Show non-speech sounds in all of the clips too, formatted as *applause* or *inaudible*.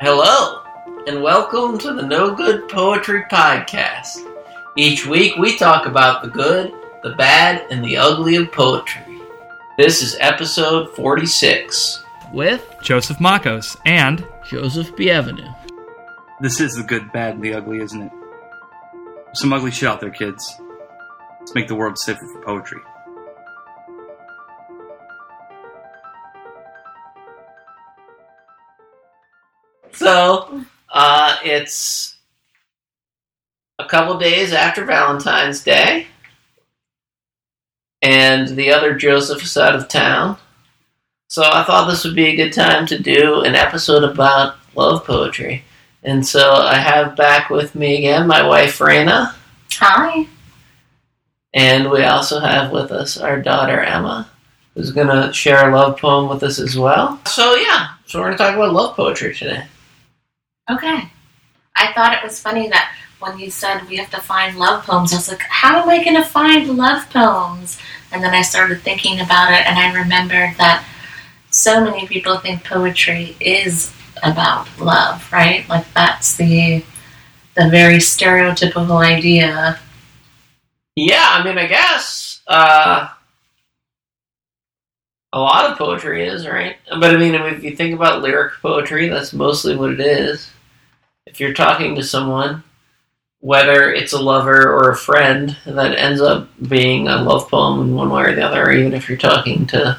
Hello, and welcome to the No Good Poetry Podcast. Each week we talk about the good, the bad, and the ugly of poetry. This is episode 46 with Joseph Makos and Joseph Bienvenu. This is the good, bad, and the ugly, isn't it? Some ugly shit out there, kids. Let's make the world safer for poetry. So, uh, it's a couple days after Valentine's Day, and the other Joseph is out of town. So I thought this would be a good time to do an episode about love poetry. And so I have back with me again my wife Raina, Hi. and we also have with us our daughter Emma, who's going to share a love poem with us as well. So yeah, so we're going to talk about love poetry today. Okay. I thought it was funny that when you said we have to find love poems, I was like, how am I going to find love poems? And then I started thinking about it, and I remembered that so many people think poetry is about love, right? Like that's the the very stereotypical idea. Yeah, I mean, I guess uh, a lot of poetry is right, but I mean, if you think about lyric poetry, that's mostly what it is. If you're talking to someone, whether it's a lover or a friend, that ends up being a love poem in one way or the other. Or even if you're talking to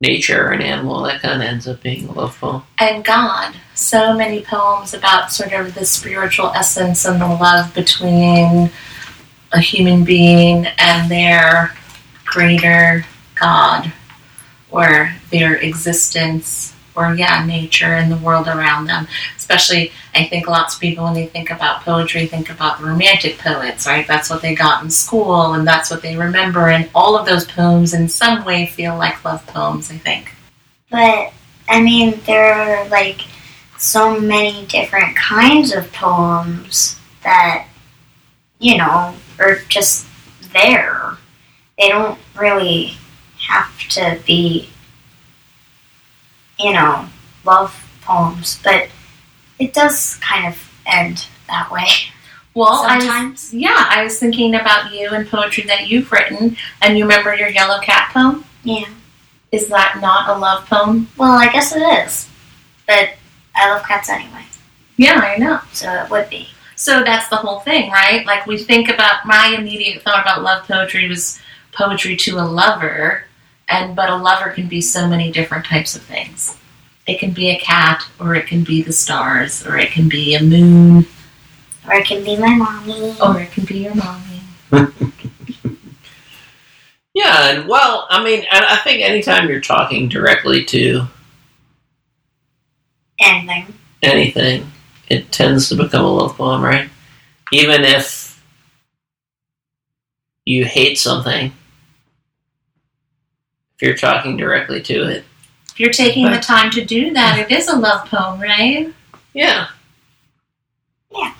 nature or an animal, that kind of ends up being a love poem. and God. So many poems about sort of the spiritual essence and the love between a human being and their greater God or their existence or, yeah, nature and the world around them. Especially, I think lots of people, when they think about poetry, think about the romantic poets, right? That's what they got in school and that's what they remember. And all of those poems, in some way, feel like love poems, I think. But I mean, there are like so many different kinds of poems that you know are just there. They don't really have to be, you know, love poems, but it does kind of end that way *laughs* Well, I was- Yeah, I was thinking about you and poetry that you've written, and you remember your Yellow Cat poem? Yeah. Is that not a love poem? Well, I guess it is, but I love cats anyway, Yeah, I know. so it would be. So that's the whole thing, right? Like we think about my immediate thought about love poetry was poetry to a lover, and but a lover can be so many different types of things. It can be a cat, or it can be the stars, or it can be a moon, Or it can be my mommy. or it can be your mommy. *laughs* Yeah, and well, I mean, I, I think anytime you're talking directly to Anything. anything, it tends to become a love poem, right? Even if you hate something, if you're talking directly to it, If you're taking the time to do that, it is a love poem, right? yeah, Yeah.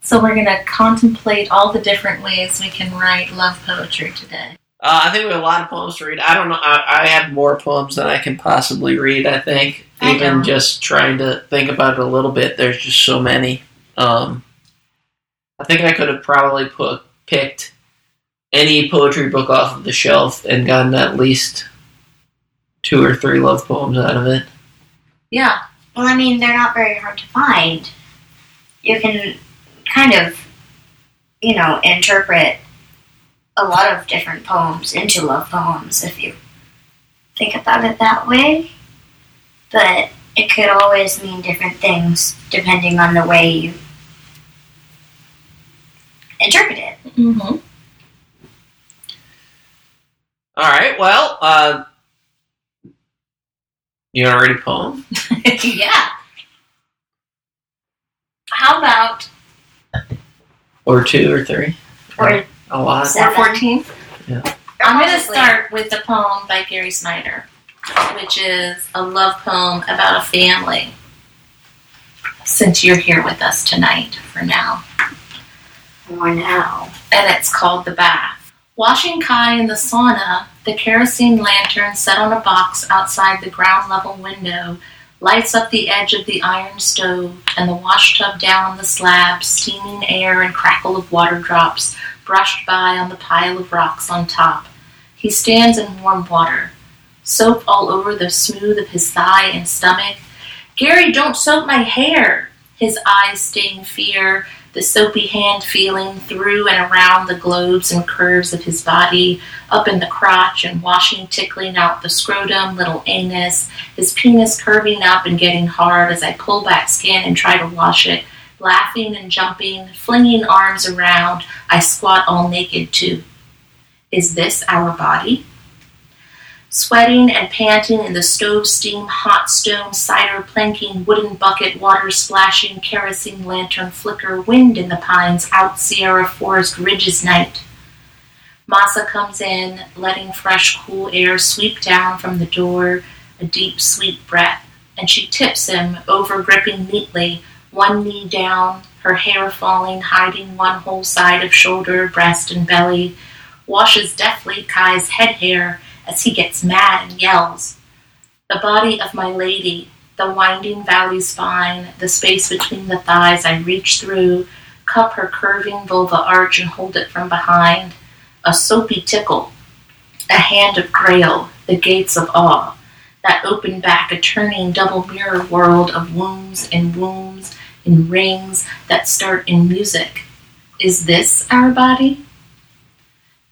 So we're going to contemplate all the different ways we can write love poetry today. uh, I think we have a lot of poems to read. I don't know. I, I have more poems than I can possibly read. I think I even just trying to think about it a little bit. There's just so many. Um, I think I could have probably put picked any poetry book off of the shelf and gotten at least two or three love poems out of it. Yeah, Well, I mean, they're not very hard to find. You can kind of, you know, interpret a lot of different poems into love poems if you think about it that way. But it could always mean different things depending on the way you interpret it. mm-hmm. All right. Well, uh, you want to read a poem? *laughs* yeah. How about Or two or three? Or A lot. Seven. or 14? Yeah. I'm going to start with a poem by Gary Snyder, which is a love poem about a family. Since you're here with us tonight, for now. for now. And it's called The Bath. Washing Kai in the sauna, the kerosene lantern set on a box outside the ground level window lights up the edge of the iron stove and the wash tub down on the slab, steaming air and crackle of water drops brushed by on the pile of rocks on top. He stands in warm water, soap all over the smooth of his thigh and stomach. Gary, don't soap my hair! His eyes sting fear, the soapy hand feeling through and around the globes and curves of his body, up in the crotch and washing, tickling out the scrotum, little anus, his penis curving up and getting hard as I pull back skin and try to wash it. Laughing and jumping, flinging arms around, I squat all naked too. Is this our body? Sweating and panting in the stove steam, hot stone, cider planking, wooden bucket, water splashing, kerosene lantern flicker, wind in the pines, out Sierra Forest ridges night. Masa comes in, letting fresh, cool air sweep down from the door, a deep, sweet breath, and she tips him, over gripping neatly, one knee down, her hair falling, hiding one whole side of shoulder, breast, and belly, washes deftly Kai's head hair as he gets mad and yells. The body of my lady, the winding valley spine, the space between the thighs I reach through, cup her curving vulva arch and hold it from behind. A soapy tickle, a hand of grail, the gates of awe, that open back a turning double mirror world of wombs and wombs and rings that start in music. Is this our body?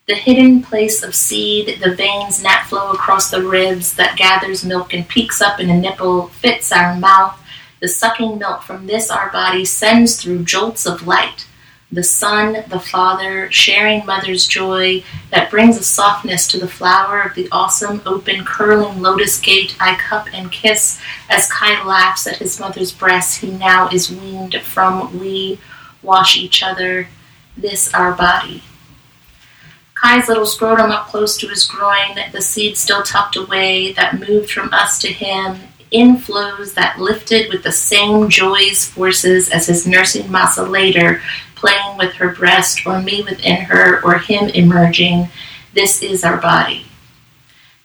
The hidden place of seed, the veins gnat flow across the ribs that gathers milk and peaks up in a nipple, fits our mouth. The sucking milk from this our body sends through jolts of light. The Son, the Father, sharing Mother's joy that brings a softness to the flower of the awesome, open, curling lotus gate I cup and kiss as Kai laughs at his mother's breast he now is weaned from. We wash each other, this our body. Kai's little scrotum up close to his groin, the seed still tucked away that moved from us to him, inflows that lifted with the same joy's forces as his nursing masa later, playing with her breast, or me within her, or him emerging. This is our body.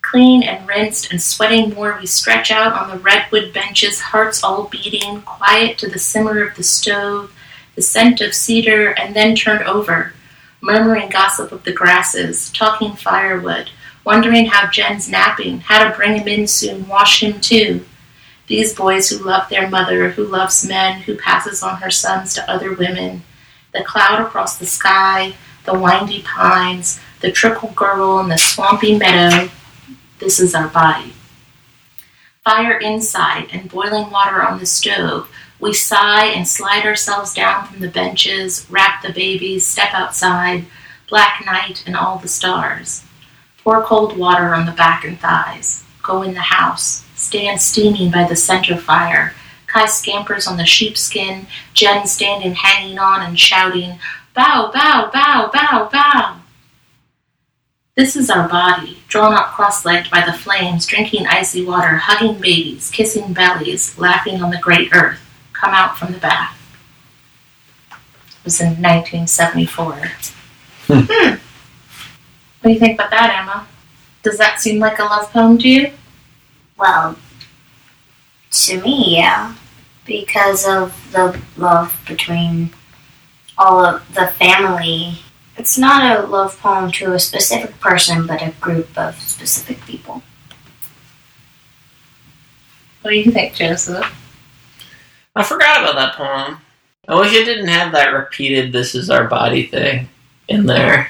Clean and rinsed and sweating more, we stretch out on the redwood benches, hearts all beating, quiet to the simmer of the stove, the scent of cedar, and then turned over murmuring gossip of the grasses, talking firewood, wondering how Gen's napping, how to bring him in soon, wash him too. These boys who love their mother, who loves men, who passes on her sons to other women. The cloud across the sky, the windy pines, the trickle gurgle in the swampy meadow. This is our body. Fire inside and boiling water on the stove, we sigh and slide ourselves down from the benches, wrap the babies, step outside, black night and all the stars. Pour cold water on the back and thighs. Go in the house. Stand steaming by the center fire. Kai scampers on the sheepskin, Gen standing hanging on and shouting, Bow, bow, bow, bow, bow. This is our body, drawn up cross legged by the flames, drinking icy water, hugging babies, kissing bellies, laughing on the great earth come out from the bath. It was in 1974. Hmm. hmm. What do you think about that, Emma? Does that seem like a love poem to you? Well, to me, yeah. Because of the love between all of the family. It's not a love poem to a specific person, but a group of specific people. What do you think, Joseph? I forgot about that poem. I wish it didn't have that repeated "This is our body" thing in there.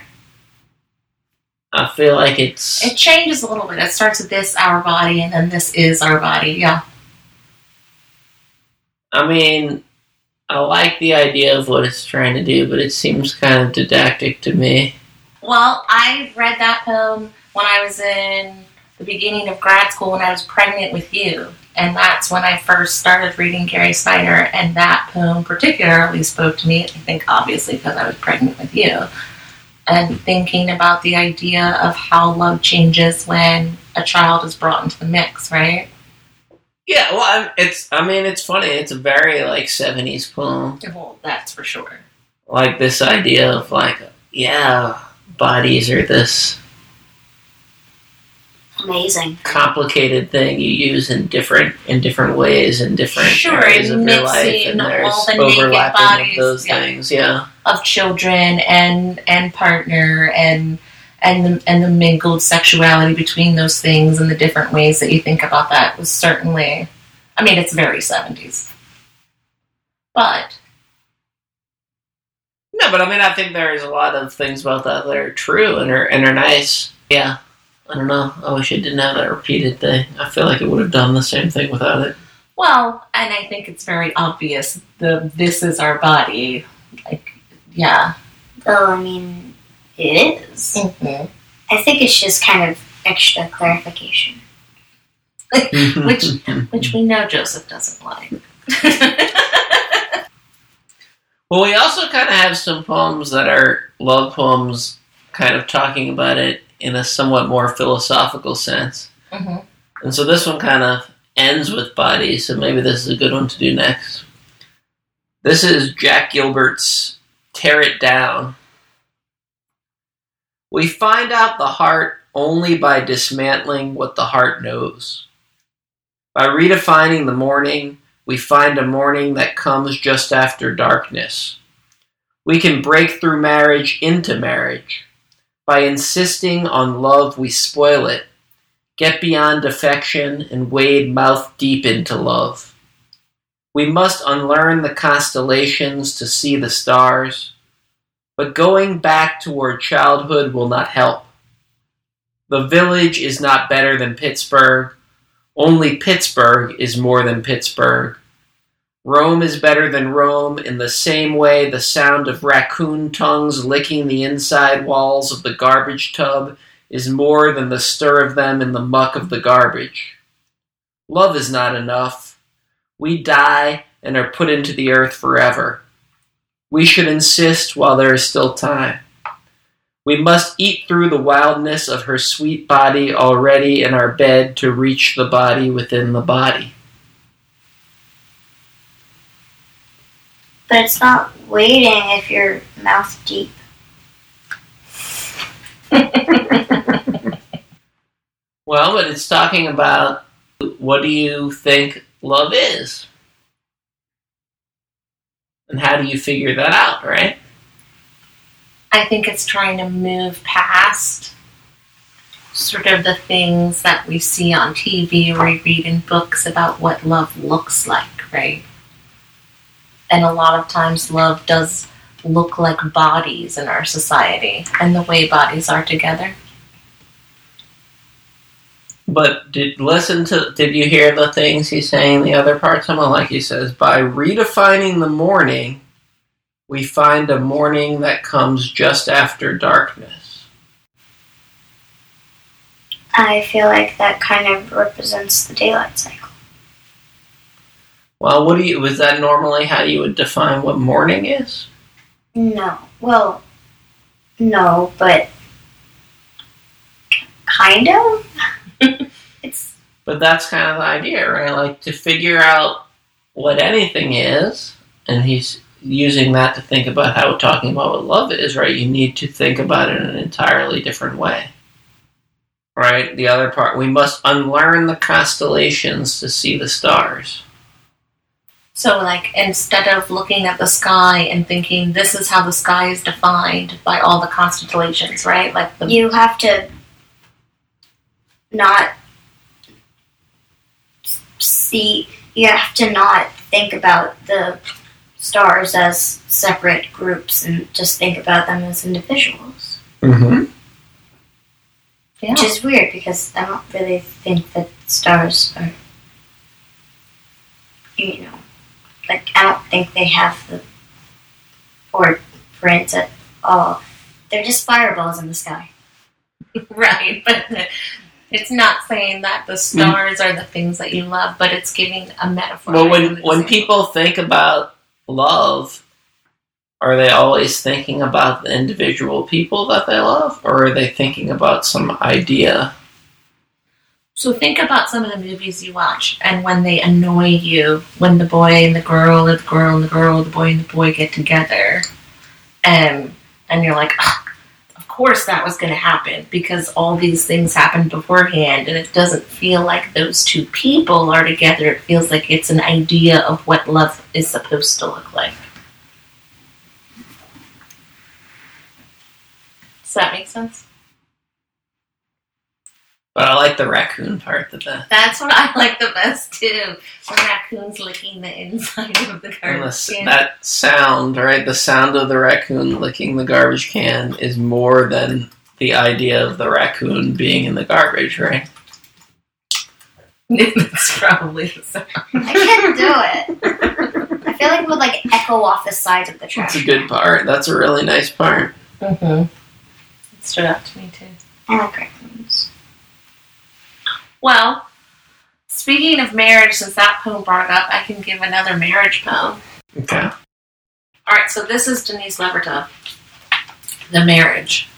I feel like it's it changes a little bit. It starts with this our body, and then this is our body. Yeah. I mean, I like the idea of what it's trying to do, but it seems kind of didactic to me. Well, I read that poem when I was in the beginning of grad school when I was pregnant with you. And that's when I first started reading Gary Snyder, and that poem particularly spoke to me. I think obviously because I was pregnant with you, and thinking about the idea of how love changes when a child is brought into the mix, right? Yeah, well, it's. I mean, it's funny. It's a very like '70s poem. Well, that's for sure. Like this idea of like, yeah, bodies are this Amazing. complicated thing you use in different in different ways in different Sure, areas of your life, mixing and all there's the naked overlapping bodies, of those yeah. things. Yeah, of children and and partner and and the, and the mingled sexuality between those things and the different ways that you think about that was certainly I mean it's very 70s. But no, but I mean, I think there's a lot of things about that that are true and are and are nice. Yeah, I don't know. I wish it didn't have that repeated thing. I feel like it would have done the same thing without it. well, and I think it's very obvious the this is our body. Like yeah. Though, I mean, it is. Mhm. I think it's just kind of extra clarification. *laughs* Which *laughs* which we know Joseph doesn't like. *laughs* Well, we also kind of have some poems that are love poems, kind of talking about it in a somewhat more philosophical sense. Mhm. And so this one kind of ends with bodies, so maybe this is a good one to do next. This is Jack Gilbert's Tear It Down. We find out the heart only by dismantling what the heart knows. By redefining the morning, we find a morning that comes just after darkness. We can break through marriage into marriage. By insisting on love, we spoil it, get beyond affection, and wade mouth deep into love. We must unlearn the constellations to see the stars, but going back toward childhood will not help. The village is not better than Pittsburgh. Only Pittsburgh is more than Pittsburgh. Rome is better than Rome in the same way the sound of raccoon tongues licking the inside walls of the garbage tub is more than the stir of them in the muck of the garbage. Love is not enough. We die and are put into the earth forever. We should insist while there is still time. We must eat through the wildness of her sweet body already in our bed to reach the body within the body. But it's not waiting if you're mouth deep. *laughs* Well, but it's talking about what do you think love is? And how do you figure that out, right? I think it's trying to move past sort of the things that we see on TV or we read in books about what love looks like, right? And a lot of times love does look like bodies in our society and the way bodies are together. But did listen to did you hear the things he's saying the other parts of it? Like he says, by redefining the morning, we find a morning that comes just after darkness. I feel like that kind of represents the daylight cycle. Well, what do you was that normally how you would define what morning is? No. Well, no, but kind of. *laughs* it's But that's kind of the idea, right? Like to figure out what anything is, and he's using that to think about how talking about what love is, right? You need to think about it in an entirely different way. Right? The other part, we must unlearn the constellations to see the stars. So, like, instead of looking at the sky and thinking this is how the sky is defined by all the constellations, right? Like the you have to not see. You have to not think about the stars as separate groups and just think about them as individuals. Mm-hmm. yeah. Which is weird because I don't really think that stars are, you know, like I don't think they have the footprint at all. They're just fireballs in the sky. *laughs* right, but the- it's not saying that the mm. stars are the things that you love, but it's giving a metaphor. Well, when when example. people think about love, are they always thinking about the individual people that they love, or are they thinking about some idea? So think about some of the movies you watch, and when they annoy you, when the boy and the girl, or the girl and the girl, the boy and the boy get together, and and you're like, "Ugh, of course that was going to happen because all these things happened beforehand and it doesn't feel like those two people are together. It feels like it's an idea of what love is supposed to look like. Does that make sense? But I like the raccoon part the best. That's what I like the best too. The raccoon's licking the inside of the and the garbage can. that sound, right? The sound of the raccoon licking the garbage can is more than the idea of the raccoon being in the garbage, right? *laughs* That's probably the sound. I can't do it. I feel like it would like echo off the sides of the trash. That's a good part. That's a really nice part. Mm-hmm. It stood out to me too. I like raccoons. Well, speaking of marriage, since that poem brought up, I can give another marriage poem. Okay. All right, so this is Denise Levertov. The marriage.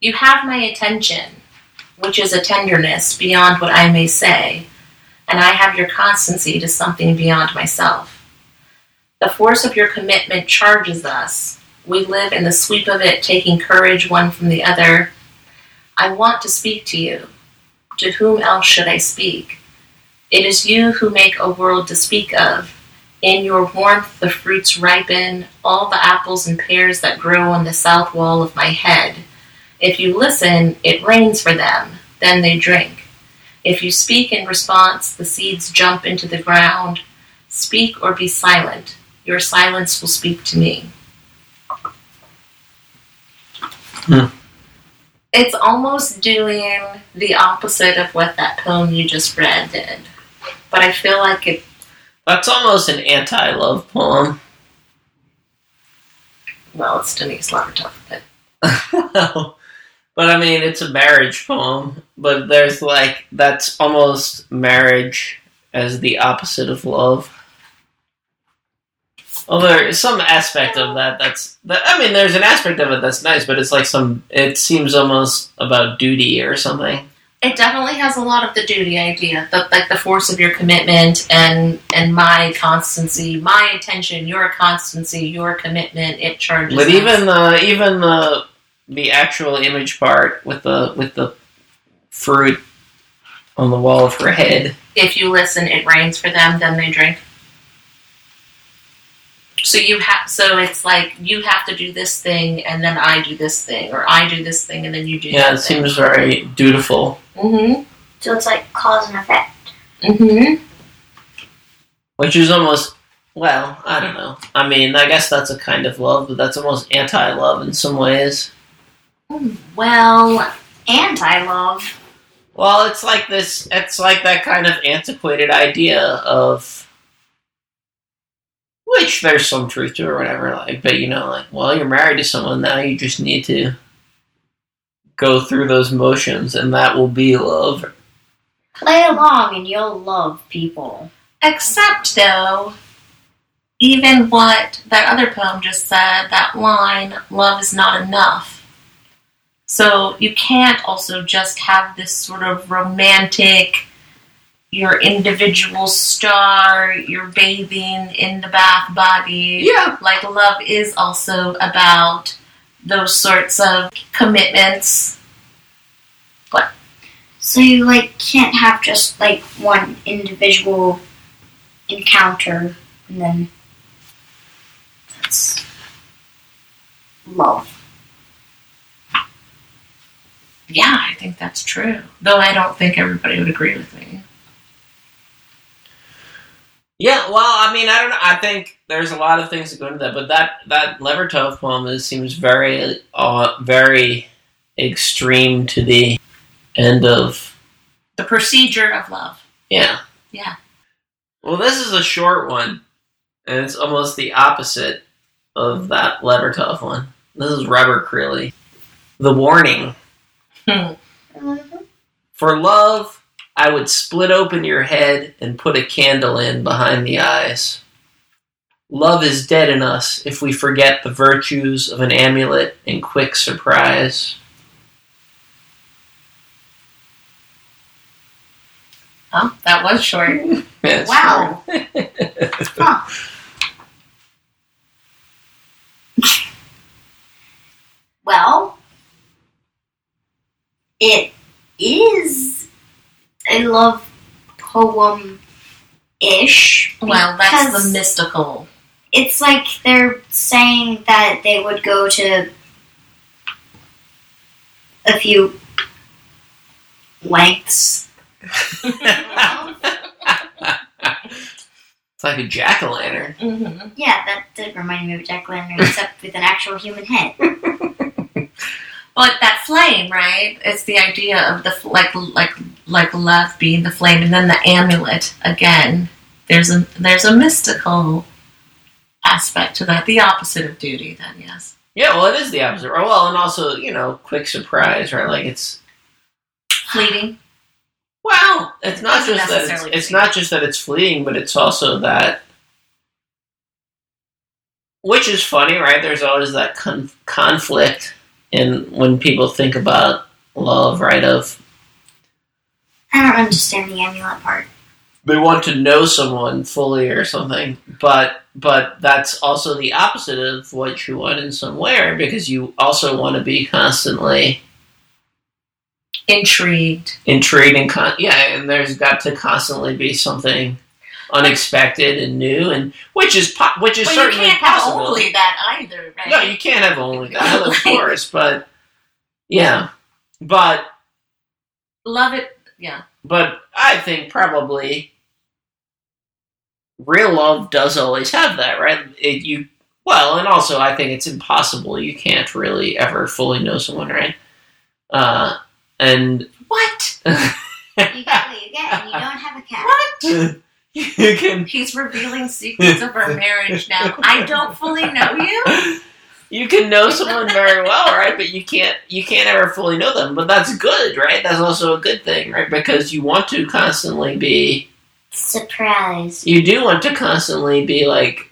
You have my attention, which is a tenderness beyond what I may say, and I have your constancy to something beyond myself. The force of your commitment charges us. We live in the sweep of it, taking courage one from the other. I want to speak to you. To whom else should I speak? It is you who make a world to speak of. In your warmth, the fruits ripen, all the apples and pears that grow on the south wall of my head. If you listen, it rains for them, then they drink. If you speak in response, the seeds jump into the ground. Speak or be silent. Your silence will speak to me. Hmm. It's almost doing the opposite of what that poem you just read did. But I feel like it That's almost an anti-love poem. well, it's Denise Levertov, but *laughs* but I mean, it's a marriage poem. But there's like that's almost marriage as the opposite of love. Well, there's some aspect of that that's that. I mean, there's an aspect of it that's nice, but it's like some. It seems almost about duty or something. it definitely has a lot of the duty idea, the, like the force of your commitment and and my constancy, my attention, your constancy, your commitment. It charges. But us. even the even the the actual image part with the with the fruit on the wall of her head. if you listen, it rains for them, then they drink. So you have, so it's like you have to do this thing, and then I do this thing, or I do this thing, and then you do. Yeah, it thing. seems very dutiful. Mm-hmm. So it's like cause and effect. Mm-hmm. Which is almost well, I don't know. I mean, I guess that's a kind of love, but that's almost anti-love in some ways. Well, anti-love. Well, it's like this. It's like that kind of antiquated idea of which there's some truth to or whatever. Like, but you know, like, well, you're married to someone now. You just need to go through those motions, and that will be love. Play along and you'll love people. Except though, even what that other poem just said, that line, "Love is not enough." So you can't also just have this sort of romantic, your individual star, you're bathing in the bath body. Yeah, Like love is also about those sorts of commitments. What? So you like can't have just like one individual encounter and then that's love. Yeah, I think that's true. Though I don't think everybody would agree with me. Yeah, well, I mean, I don't know. I think there's a lot of things that go into that, but that that Levertov poem is, seems very, uh, very extreme to the end of The procedure of love. yeah, Yeah. Well, this is a short one, and it's almost the opposite of that Levertov one. This is Robert Creeley. The warning for love. I would split open your head and put a candle in behind the eyes. Love is dead in us if we forget the virtues of an amulet in quick surprise. Oh, that was short. *laughs* That's Wow. *laughs* Huh. Well, it is a love poem ish. Well, that's the mystical. It's like they're saying that they would go to a few lengths. *laughs* It's like a jack o' lantern. hmm Yeah, that did remind me of a Jack o' Lantern, except with an actual human head. But that flame, right? It's the idea of the like like like love being the flame, and then the amulet again. There's a there's a mystical aspect to that. The opposite of duty, then yes. Yeah, well, it is the opposite. Well, and also, you know, quick surprise, right? Like it's Fleeting. well, it's not Doesn't just that it's, it's not just that it's fleeting, but it's also that, which is funny, right? There's always that con- conflict in when people think about love, right? Of I don't understand the amulet part. they want to know someone fully or something, but but that's also the opposite of what you want in some way, right? because you also want to be constantly Intrigued. intrigued and con- yeah, and there's got to constantly be something unexpected and new, and which is po- which is But you certainly can't have possible. only that either, right? no, you can't have only that, of *laughs* course, but yeah, but Love it. Yeah. but I think probably real love does always have that, right? It, you well, and also I think it's impossible. You can't really ever fully know someone, right? Uh, and What? You get what you get, and you don't have a cat. What? *laughs* you can He's revealing secrets of our marriage now. I don't fully know you. *laughs* you can know someone very well, right? But you can't you can't ever fully know them. But that's good, right? That's also a good thing, right? Because you want to constantly be surprised. you do want to constantly be like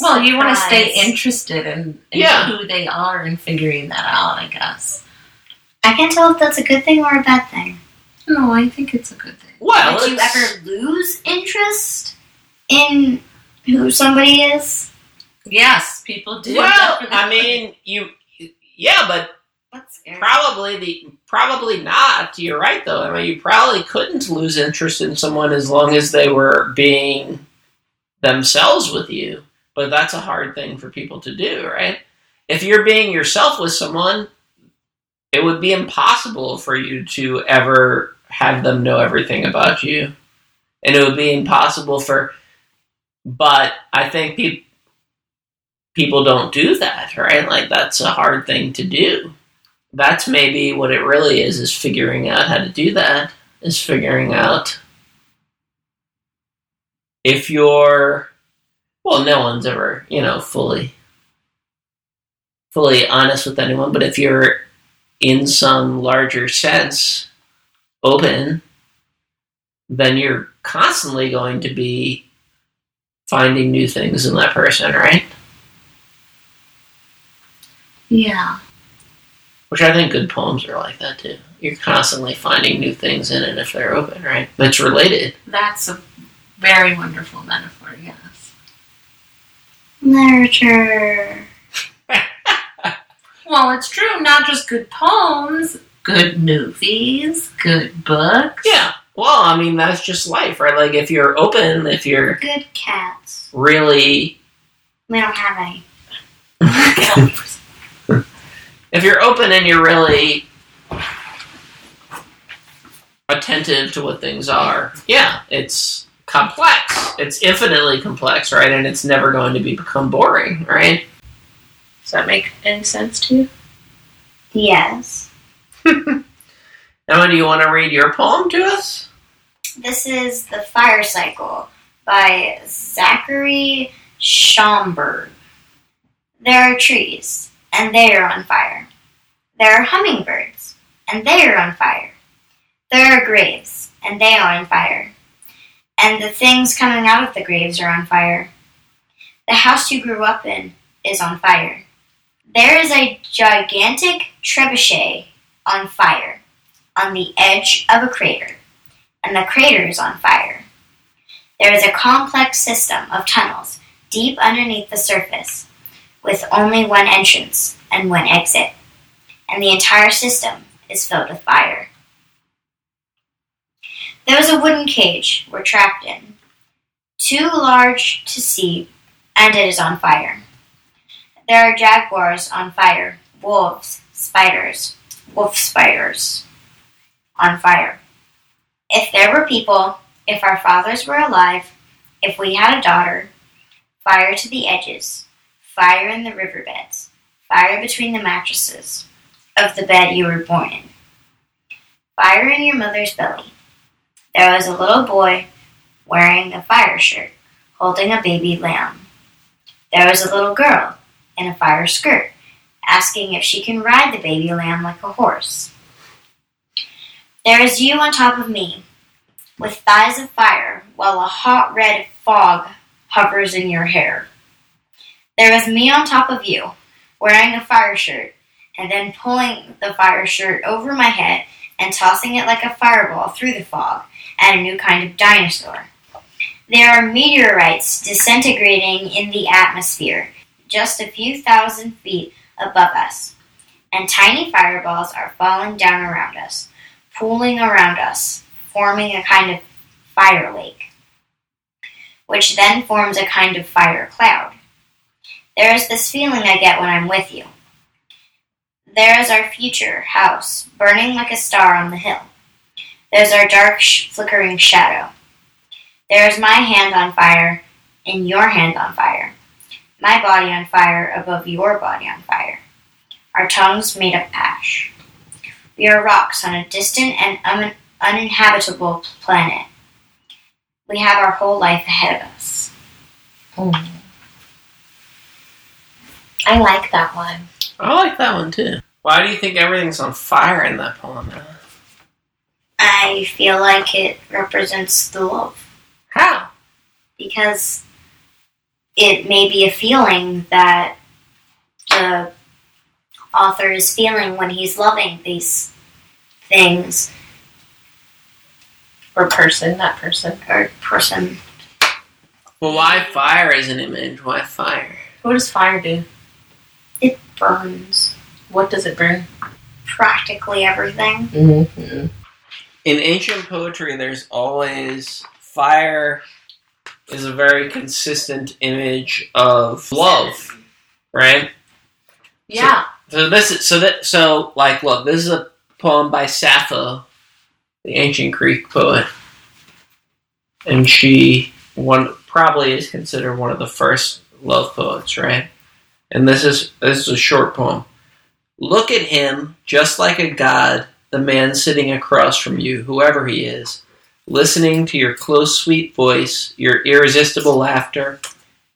Well, you want to stay interested in, in Yeah. who they are and figuring that out, I guess. I can't tell if that's a good thing or a bad thing. No, I think it's a good thing. well, Would you ever lose interest in who somebody is? Yes, people do. Well, I mean, you yeah, but probably the probably not. You're right though. I mean, you probably couldn't lose interest in someone as long as they were being themselves with you. But that's a hard thing for people to do, right? If you're being yourself with someone, it would be impossible for you to ever have them know everything about you. And it would be impossible for but I think people people don't do that, right? Like that's a hard thing to do. That's maybe what it really is is figuring out how to do that. Is figuring out if you're well, no one's ever, you know, fully fully honest with anyone, but if you're in some larger sense open, then you're constantly going to be finding new things in that person, right? Yeah. Which I think good poems are like that too. You're constantly finding new things in it if they're open, right? That's related. That's a very wonderful metaphor, yes. Literature. *laughs* Well, it's true, not just good poems, good movies, good books. Yeah. Well, I mean, that's just life, right? Like, if you're open, if you're Good cats. really, We don't have any. *laughs* if you're open and you're really attentive to what things are, yeah, it's complex. It's infinitely complex, right? And it's never going to be become boring, right? Does that make any sense to you? Yes. *laughs* Emma, do you want to read your poem to us? This is The Fire Cycle by Zachary Schomburg. There are trees, and they are on fire. There are hummingbirds, and they are on fire. There are graves, and they are on fire. And the things coming out of the graves are on fire. The house you grew up in is on fire. There is a gigantic trebuchet on fire on the edge of a crater and the crater is on fire. There is a complex system of tunnels deep underneath the surface, with only one entrance and one exit, and the entire system is filled with fire. There is a wooden cage we're trapped in, too large to see, and it is on fire. There are jaguars on fire, wolves, spiders, wolf spiders on fire. If there were people, if our fathers were alive, if we had a daughter, fire to the edges, fire in the riverbeds, fire between the mattresses of the bed you were born in, fire in your mother's belly. There was a little boy wearing a fire shirt, holding a baby lamb. There was a little girl in a fire skirt, asking if she can ride the baby lamb like a horse. There is you on top of me, with thighs of fire, while a hot red fog hovers in your hair. There is me on top of you, wearing a fire shirt, and then pulling the fire shirt over my head and tossing it like a fireball through the fog at a new kind of dinosaur. There are meteorites disintegrating in the atmosphere, just a few thousand feet above us, and tiny fireballs are falling down around us, pooling around us, forming a kind of fire lake, which then forms a kind of fire cloud. There is this feeling I get when I'm with you. There is our future house, burning like a star on the hill. There's our dark, sh- flickering shadow. There is my hand on fire and your hand on fire. My body on fire above your body on fire. Our tongues made of ash. We are rocks on a distant and un- uninhabitable planet. We have our whole life ahead of us. Oh. I like that one. I like that one too. Why do you think everything's on fire in that poem? I feel like it represents the love How? because it may be a feeling that the author is feeling when he's loving these things Or person, that person. or person. Well, why fire as an image? Why fire? What does fire do? It burns What does it burn? practically everything. Mm-hmm. In ancient poetry, there's always fire is a very consistent image of love, right? Yeah. So this is so that so like look, this is a poem by Sappho, the ancient Greek poet, and she one probably is considered one of the first love poets, right? And this is this is a short poem. Look at him, just like a god, the man sitting across from you, whoever he is, listening to your close, sweet voice, your irresistible laughter,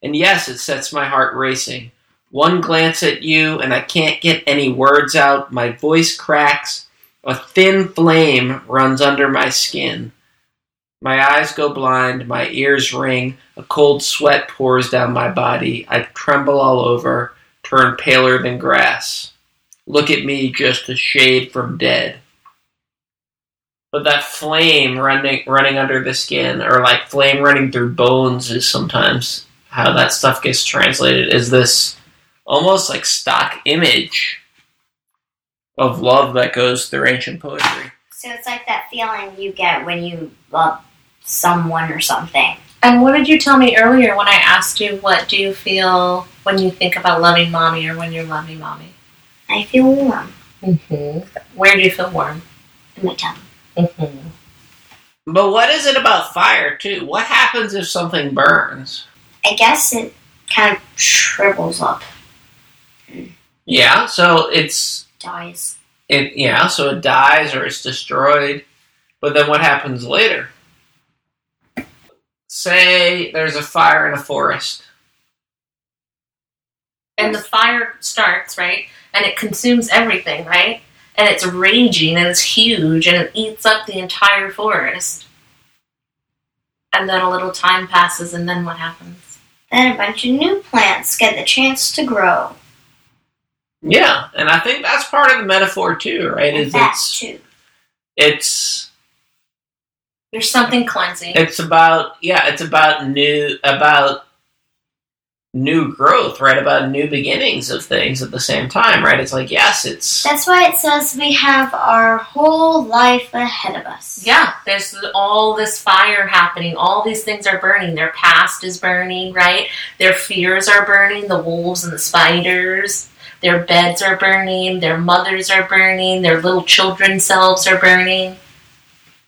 and yes, it sets my heart racing. One glance at you, and I can't get any words out. My voice cracks. A thin flame runs under my skin. My eyes go blind. My ears ring. A cold sweat pours down my body. I tremble all over, turn paler than grass. Look at me, just a shade from dead. But that flame running running under the skin, or like flame running through bones, is sometimes how that stuff gets translated. Is this almost like stock image of love that goes through ancient poetry. So it's like that feeling you get when you love someone or something. And what did you tell me earlier when I asked you what do you feel when you think about loving mommy or when you're loving mommy? I feel warm Mm-hmm. Where do you feel warm? in my tummy. Mm-hmm. But what is it about fire too? What happens if something burns? I guess it kind of shrivels up, Yeah, so it's dies. it yeah, so it dies or it's destroyed. But then what happens later? Say there's a fire in a forest. And the fire starts, right? And it consumes everything, right? And it's raging and it's huge and it eats up the entire forest. And then a little time passes and then what happens? Then a bunch of new plants get the chance to grow. Yeah, and I think that's part of the metaphor too, right? And Is that it's too. it's There's something cleansing. it's about yeah, it's about new about new growth, right? About new beginnings of things at the same time, right? It's like, yes, it's. That's why it says we have our whole life ahead of us. Yeah, there's all this fire happening. All these things are burning. Their past is burning, right? Their fears are burning. The wolves and the spiders. Their beds are burning. Their mothers are burning. Their little children selves are burning.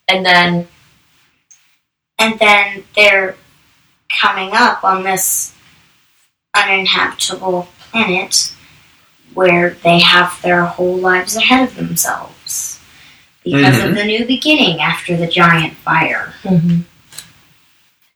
And then, And then they're coming up on this uninhabitable planet where they have their whole lives ahead of themselves because Mhm. of the new beginning after the giant fire.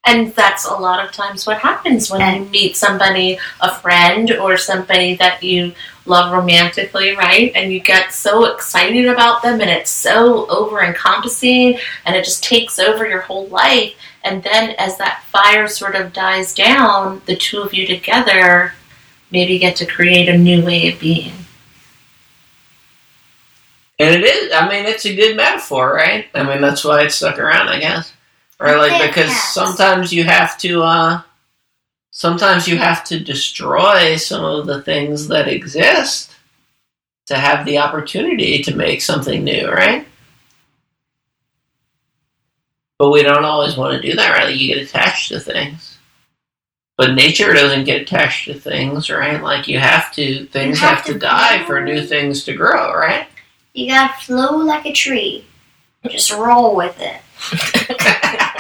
and that's a lot of times what happens when you meet somebody, a friend, or somebody that you love romantically, right? And you get so excited about them, and it's so over encompassing, and it just takes over your whole life. And then, as that fire sort of dies down, the two of you together maybe get to create a new way of being. And it is. I mean, it's a good metaphor, right? I mean, that's why it stuck around, I guess. Right? Like because sometimes you have to. uh Sometimes you have to destroy some of the things that exist to have the opportunity to make something new, right? But we don't always want to do that, right? Like you get attached to things. But nature doesn't get attached to things, right? Like you have to, things have have, to, to die grow. for new things to grow, right? You gotta flow like a tree. Just roll with it. *laughs*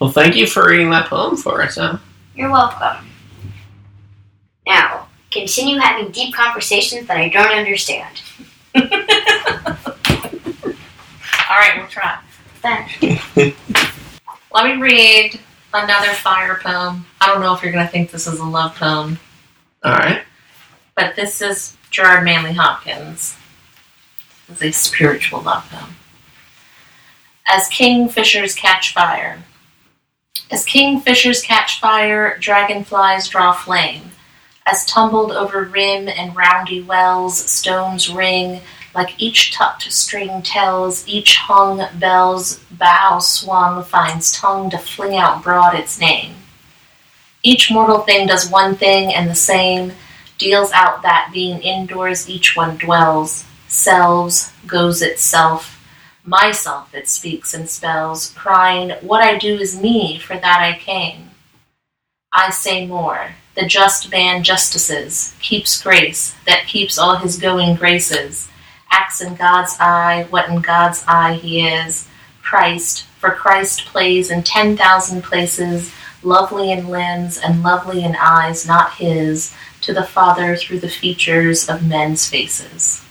Well, thank you for reading that poem for us. Huh? You're welcome. Now, continue having deep conversations that I don't understand. *laughs* All right, we'll try. Then, *laughs* Let me read another fire poem. I don't know if you're going to think this is a love poem, All right. but this is Gerard Manley Hopkins. It's a spiritual love poem. As kingfishers catch fire. As kingfishers catch fire, dragonflies draw flame. As tumbled over rim and roundy wells, stones ring, like each tucked string tells, each hung bell's bow. Swung finds tongue to fling out broad its name. Each mortal thing does one thing and the same, deals out that being indoors each one dwells, selves, goes itself, myself it speaks and spells, crying, What I do is me, for that I came. I say more, the just man justices, keeps grace, that keeps all his going graces, acts in God's eye what in God's eye he is, Christ, for Christ plays in ten thousand places, lovely in limbs and lovely in eyes not his, to the Father through the features of men's faces.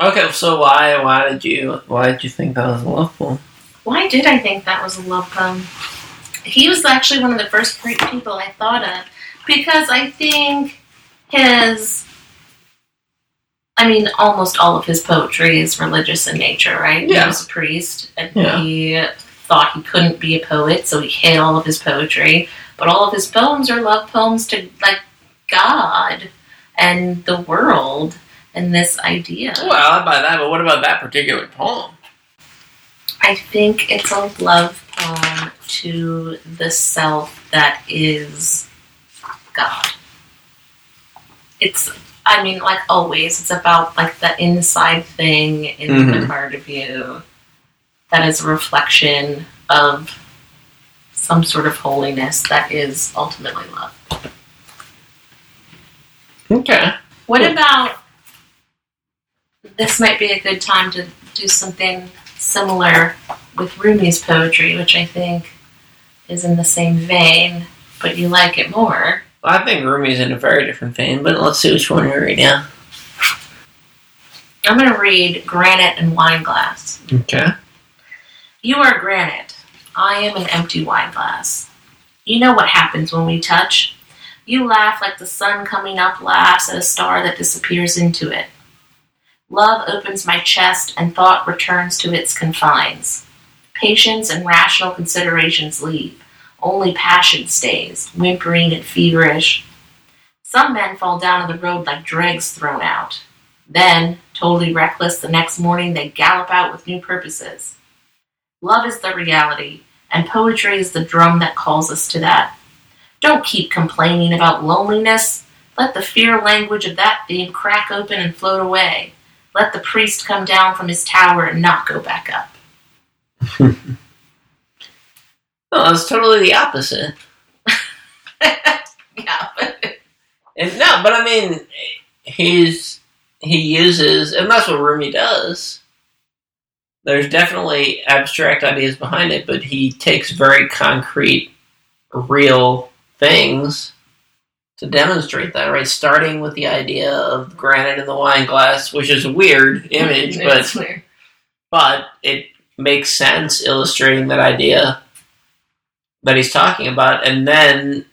Okay. So why why did you why did you think that was a love poem? Why did I think that was a love poem? He was actually one of the first great people I thought of because I think his, I mean, almost all of his poetry is religious in nature, right? Yeah. He was a priest and Yeah. he thought he couldn't be a poet, so he hid all of his poetry. But all of his poems are love poems to like God and the world and this idea. Well, I buy that. But what about that particular poem? I think it's a love poem to the self that is God. It's, I mean, like always, it's about like the inside thing in the Mhm. part of you that is a reflection of some sort of holiness that is ultimately love. Okay. What Cool. about this? Might be a good time to do something similar with Rumi's poetry, which I think is in the same vein, but you like it more. I think Rumi's in a very different vein, but let's see which one you read now. I'm going to read Granite and Wine Glass. Okay. You are granite. I am an empty wine glass. You know what happens when we touch. You laugh like the sun coming up laughs at a star that disappears into it. Love opens my chest and thought returns to its confines. Patience and rational considerations leave. Only passion stays, whimpering and feverish. Some men fall down on the road like dregs thrown out. Then, totally reckless, the next morning they gallop out with new purposes. Love is the reality. and poetry is the drum that calls us to that. Don't keep complaining about loneliness. Let the fear language of that theme crack open and float away. Let the priest come down from his tower and not go back up. *laughs* No, it's totally the opposite. *laughs* yeah, *laughs* And no, but I mean, he's he uses, and that's what Rumi does. There's definitely abstract ideas behind it, but he takes very concrete, real things to demonstrate that. Right, starting with the idea of granite in the wine glass, which is a weird image, *laughs* but weird. but it makes sense illustrating that idea that he's talking about and then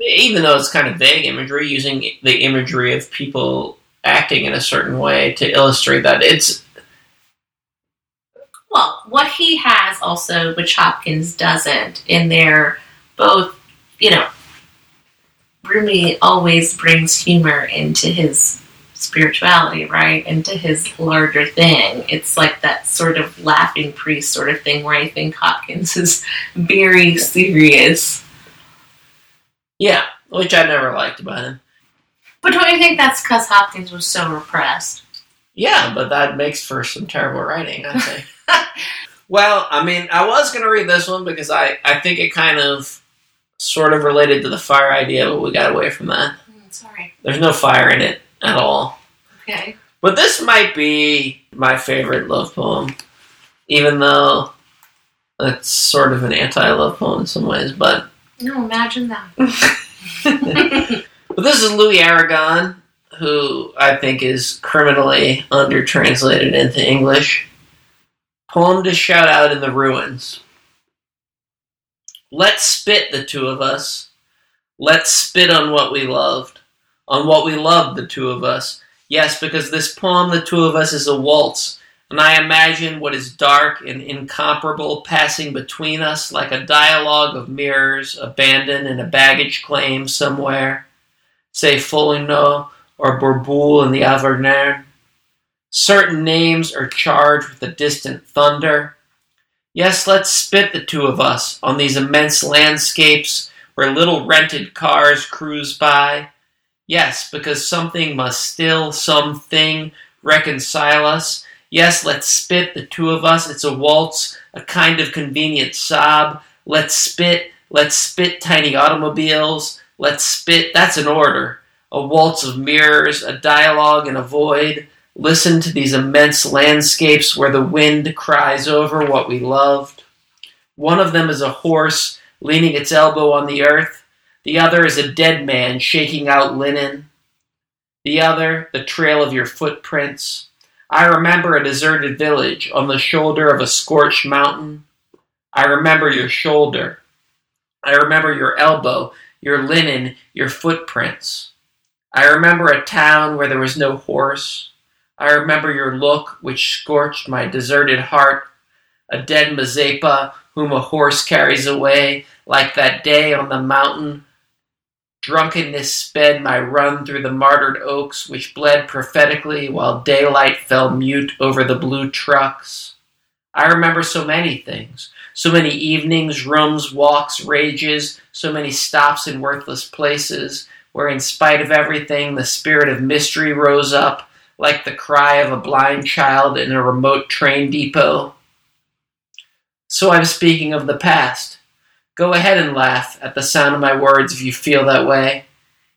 even though it's kind of vague imagery using the imagery of people acting in a certain way to illustrate that it's Well, what he has also, which Hopkins doesn't, in there, both, you know, Rumi always brings humor into his spirituality, right? Into his larger thing. It's like that sort of laughing priest sort of thing where I think Hopkins is very serious. yeah which i never liked about him But don't you think that's because Hopkins was so repressed? yeah but that makes for some terrible writing i think *laughs* well i mean i was going to read this one because i i think it kind of sort of related to the fire idea but we got away from that Mm, sorry. there's no fire in it at all Okay. But this might be my favorite love poem, even though it's sort of an anti-love poem in some ways. But No, imagine that. *laughs* *laughs* but this is Louis Aragon, who I think is criminally under-translated into English. Poem to shout out in the ruins. Let's spit the two of us. Let's spit on what we loved, on what we loved, the two of us. Yes, because this poem, The Two of Us, is a waltz, and I imagine what is dark and incomparable passing between us like a dialogue of mirrors abandoned in a baggage claim somewhere, say Foligno or Bourboule in the Auvergne. Certain names are charged with a distant thunder. Yes, let's spit the two of us on these immense landscapes where little rented cars cruise by. Yes, because something must still, something reconcile us. Yes, let's spit, the two of us. It's a waltz, a kind of convenient sob. Let's spit, let's spit tiny automobiles. Let's spit, that's an order. A waltz of mirrors, a dialogue and a void. Listen to these immense landscapes where the wind cries over what we loved. One of them is a horse leaning its elbow on the earth. The other is a dead man shaking out linen. The other, the trail of your footprints. I remember a deserted village on the shoulder of a scorched mountain. I remember your shoulder. I remember your elbow, your linen, your footprints. I remember a town where there was no horse. I remember your look, which scorched my deserted heart. A dead Mazeppa whom a horse carries away, like that day on the mountain Drunkenness sped my run through the martyred oaks, which bled prophetically while daylight fell mute over the blue trucks. I remember so many things. So many evenings, rooms, walks, rages, so many stops in worthless places, where in spite of everything, the spirit of mystery rose up, like the cry of a blind child in a remote train depot. So I'm speaking of the past. Go ahead and laugh at the sound of my words if you feel that way.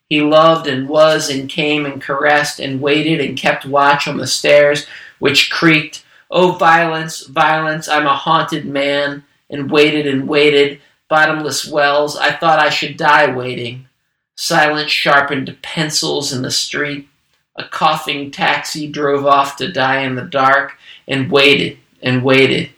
He loved and was and came and caressed and waited and kept watch on the stairs which creaked. Oh, violence, violence, I'm a haunted man, and waited and waited. Bottomless wells, I thought I should die waiting. Silence sharpened pencils in the street. A coughing taxi drove off to die in the dark, and waited and waited.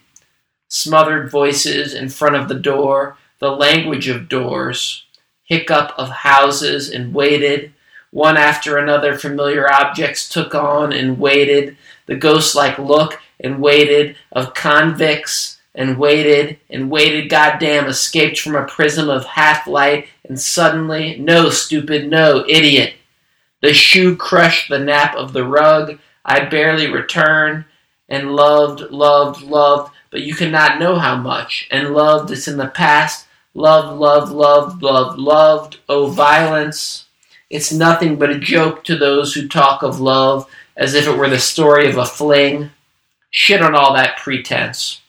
Smothered voices in front of the door, the language of doors, hiccup of houses, and waited. One after another, familiar objects took on and waited. The ghost like look and waited of convicts and waited and waited. Goddamn, escaped from a prism of half light, and suddenly, no, stupid, no, idiot. The shoe crushed the nap of the rug. I barely returned and loved, loved, loved but you cannot know how much. And love that's in the past, love, love, love, love, loved. Oh, violence. It's nothing but a joke to those who talk of love as if it were the story of a fling. Shit on all that pretense.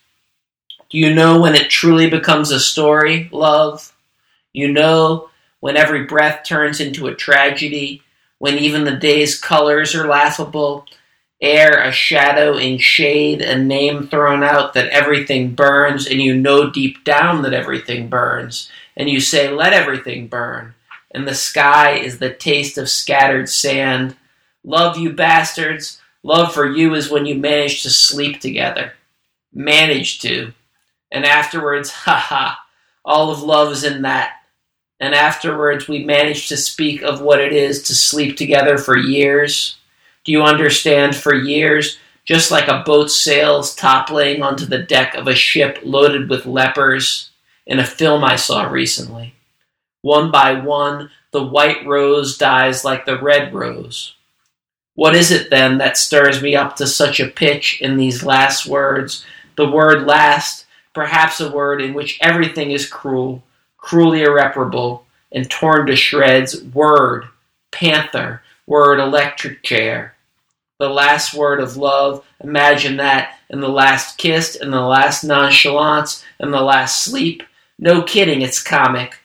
Do you know when it truly becomes a story, love? You know when every breath turns into a tragedy, when even the day's colors are laughable, air a shadow in shade, a name thrown out that everything burns, and you know deep down that everything burns, and you say, Let everything burn. And the sky is the taste of scattered sand. Love you bastards. Love for you is when you manage to sleep together. Manage to. And afterwards, *laughs* ha ha, all of love is in that. And afterwards, we manage to speak of what it is to sleep together for years. Do you understand? For years, just like a boat sails toppling onto the deck of a ship loaded with lepers in a film I saw recently. One by one, the white rose dies like the red rose. What is it then that stirs me up to such a pitch in these last words? The word last, perhaps a word in which everything is cruel, cruelly irreparable, and torn to shreds. Word, panther, word, electric chair. The last word of love, imagine that, and the last kiss, and the last nonchalance, and the last sleep. No kidding, it's comic.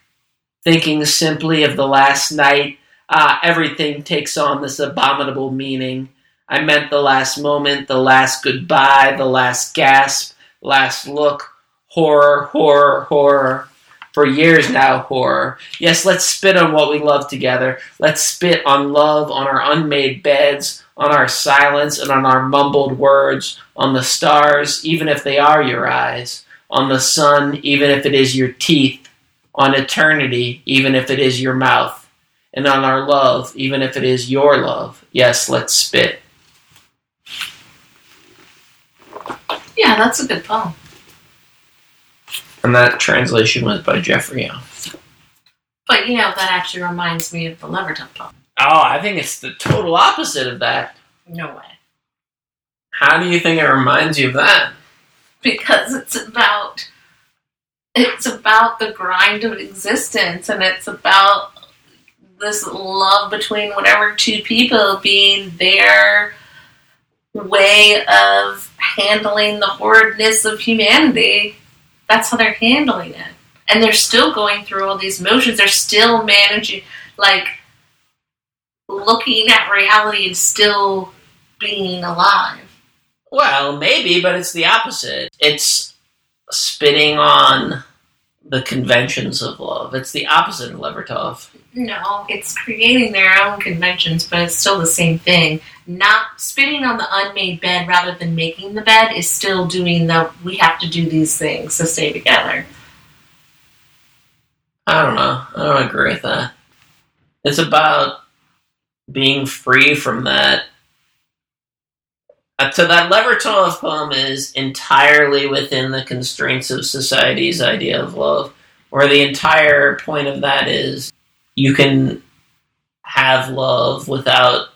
Thinking simply of the last night, ah, everything takes on this abominable meaning. I meant the last moment, the last goodbye, the last gasp, last look. Horror, horror, horror. For years now, horror. Yes, let's spit on what we love together. Let's spit on love, on our unmade beds, on our silence, and on our mumbled words, on the stars, even if they are your eyes, on the sun, even if it is your teeth, on eternity, even if it is your mouth, and on our love, even if it is your love. Yes, let's spit. Yeah, that's a good poem. And that translation was by Jeffrey Young. But you know, that actually reminds me of the Levertov poem. Oh, I think it's the total opposite of that. No way. How do you think it reminds you of that? Because it's about it's about the grind of existence and it's about this love between whatever two people being their way of handling the horridness of humanity. That's how they're handling it. And they're still going through all these motions. They're still managing, like, looking at reality and still being alive. Well, maybe, but it's the opposite. It's spitting on the conventions of love. It's the opposite of Levertov. No, it's creating their own conventions, but it's still the same thing. Not spinning on the unmade bed rather than making the bed is still doing the we have to do these things to stay together. I don't know. I don't agree with that. It's about being free from that. So that Levertov poem is entirely within the constraints of society's idea of love, where the entire point of that is you can have love without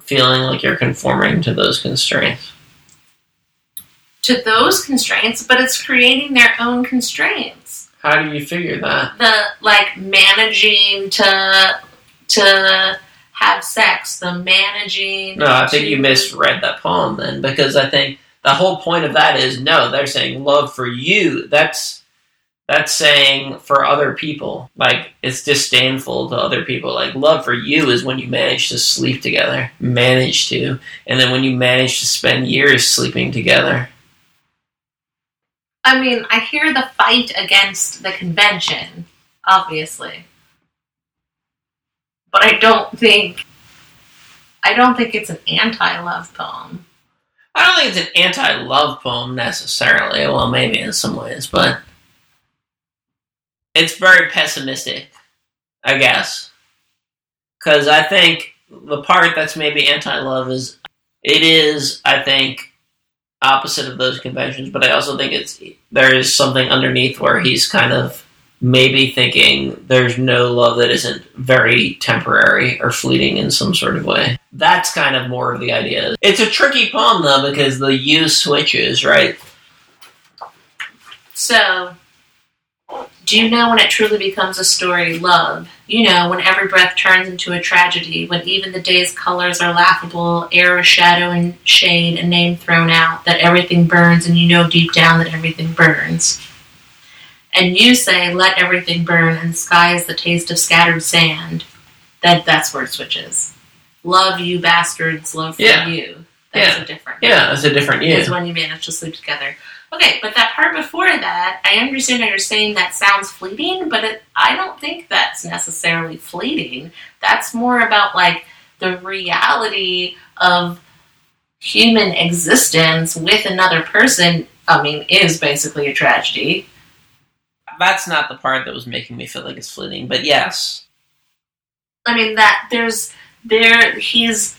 feeling like you're conforming to those constraints. To those constraints, but it's creating their own constraints. How do you figure that? The like managing to to have sex, the managing. No, I think to- you misread that poem then, because I think the whole point of that is no, they're saying love for you. That's that's saying for other people. Like it's disdainful to other people. Like love for you is when you manage to sleep together, manage to, and then when you manage to spend years sleeping together. I mean, I hear the fight against the convention, obviously. But I don't think I don't think it's an anti-love poem. I don't think it's an anti-love poem necessarily. Well, maybe in some ways, but it's very pessimistic, I guess. Because I think the part that's maybe anti-love is it is, I think, opposite of those conventions. But I also think it's there is something underneath where he's kind of maybe thinking there's no love that isn't very temporary or fleeting in some sort of way. That's kind of more of the idea. It's a tricky poem though because the use switches, right? So, do you know when it truly becomes a story? Love. You know, when every breath turns into a tragedy, when even the day's colors are laughable, air a shadow and shade, a name thrown out, that everything burns, and you know deep down that everything burns. And you say, let everything burn, and the sky is the taste of scattered sand. That that's where it switches. Love you bastards, love for Yeah. you. That's Yeah. a different Yeah, it's a different you. is when you manage to sleep together. Okay, but that part before that, I understand how you're saying that sounds fleeting, but it, I don't think that's necessarily fleeting. That's more about like the reality of human existence with another person. I mean, is basically a tragedy. That's not the part that was making me feel like it's fleeting, but yes. I mean that there's there he's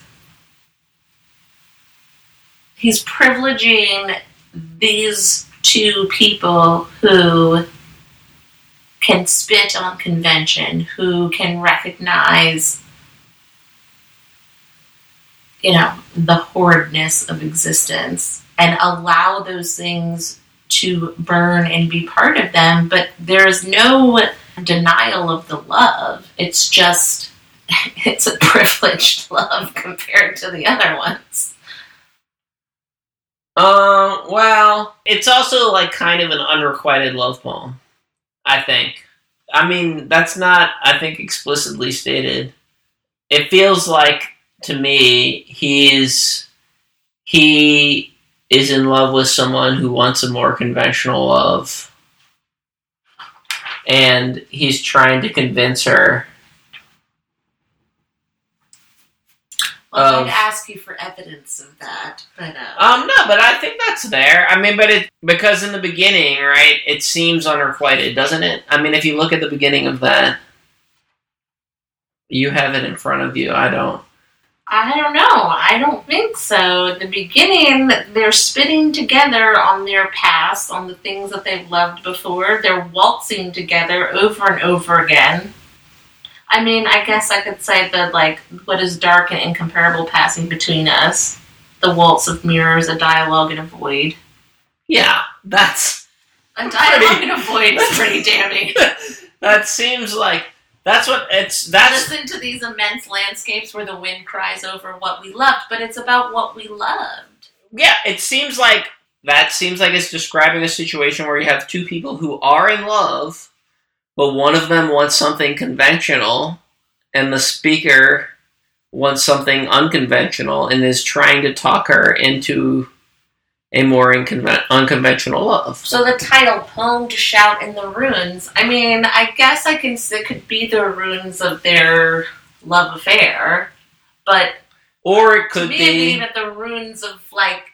he's privileging these two people who can spit on convention, who can recognize you know the horridness of existence and allow those things to burn and be part of them. But there's no denial of the love. It's just *laughs* it's a *laughs* privileged love compared to the other ones Um, well, it's also like kind of an unrequited love poem, I think. I mean, that's not, I think, explicitly stated. It feels like, to me, he's, he is in love with someone who wants a more conventional love. And he's trying to convince her well, i'd ask you for evidence of that but uh, Um, no, but I think that's there. I mean, but it because in the beginning, right? It seems unrequited, doesn't it? I mean, if you look at the beginning of that, you have it in front of you. I don't. I don't know. I don't think so. At the beginning, they're spitting together on their past, on the things that they've loved before. They're waltzing together over and over again. I mean, I guess I could say that, like, what is dark and incomparable passing between us? The waltz of mirrors, a dialogue in a void. Yeah, that's A dialogue in a void is pretty damning. *laughs* that seems like that's what it's. That's Listen to these immense landscapes where the wind cries over what we loved, but it's about what we loved. yeah. It seems like that seems like it's describing a situation where you have two people who are in love, but one of them wants something conventional, and the speaker wants something unconventional and is trying to talk her into a more inconven- unconventional love. So the title, "Poem to Shout in the Ruins." I mean, I guess I can. It could be the ruins of their love affair, but Or it could me, be, mean at the ruins of like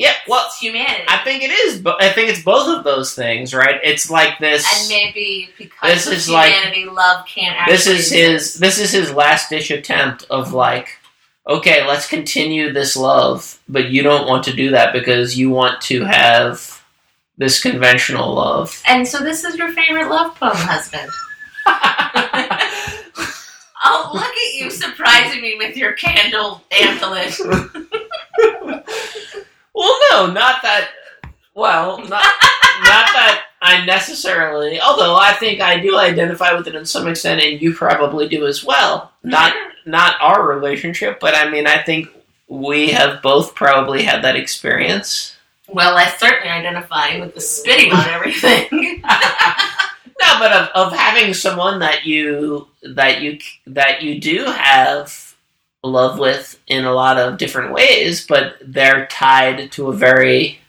yeah. Well, it's humanity, I think it is. But I think it's both of those things, right? It's like this. and maybe because This of is like- humanity, love can't. Actually this is his this is his last ditch attempt of like okay let's continue this love but you don't want to do that because you want to have this conventional love And so, this is your favorite love poem, husband. *laughs* Oh, look at you surprising me with your candle amplet. *laughs* well no not that well not not that i necessarily although i think i do identify with it in some extent and you probably do as well. Not not our relationship but i mean i think we have both probably had that experience. Well, I certainly identify with the spitting on everything. *laughs* *laughs* No, but of, of having someone that you that you that you do have love with in a lot of different ways, but they're tied to a very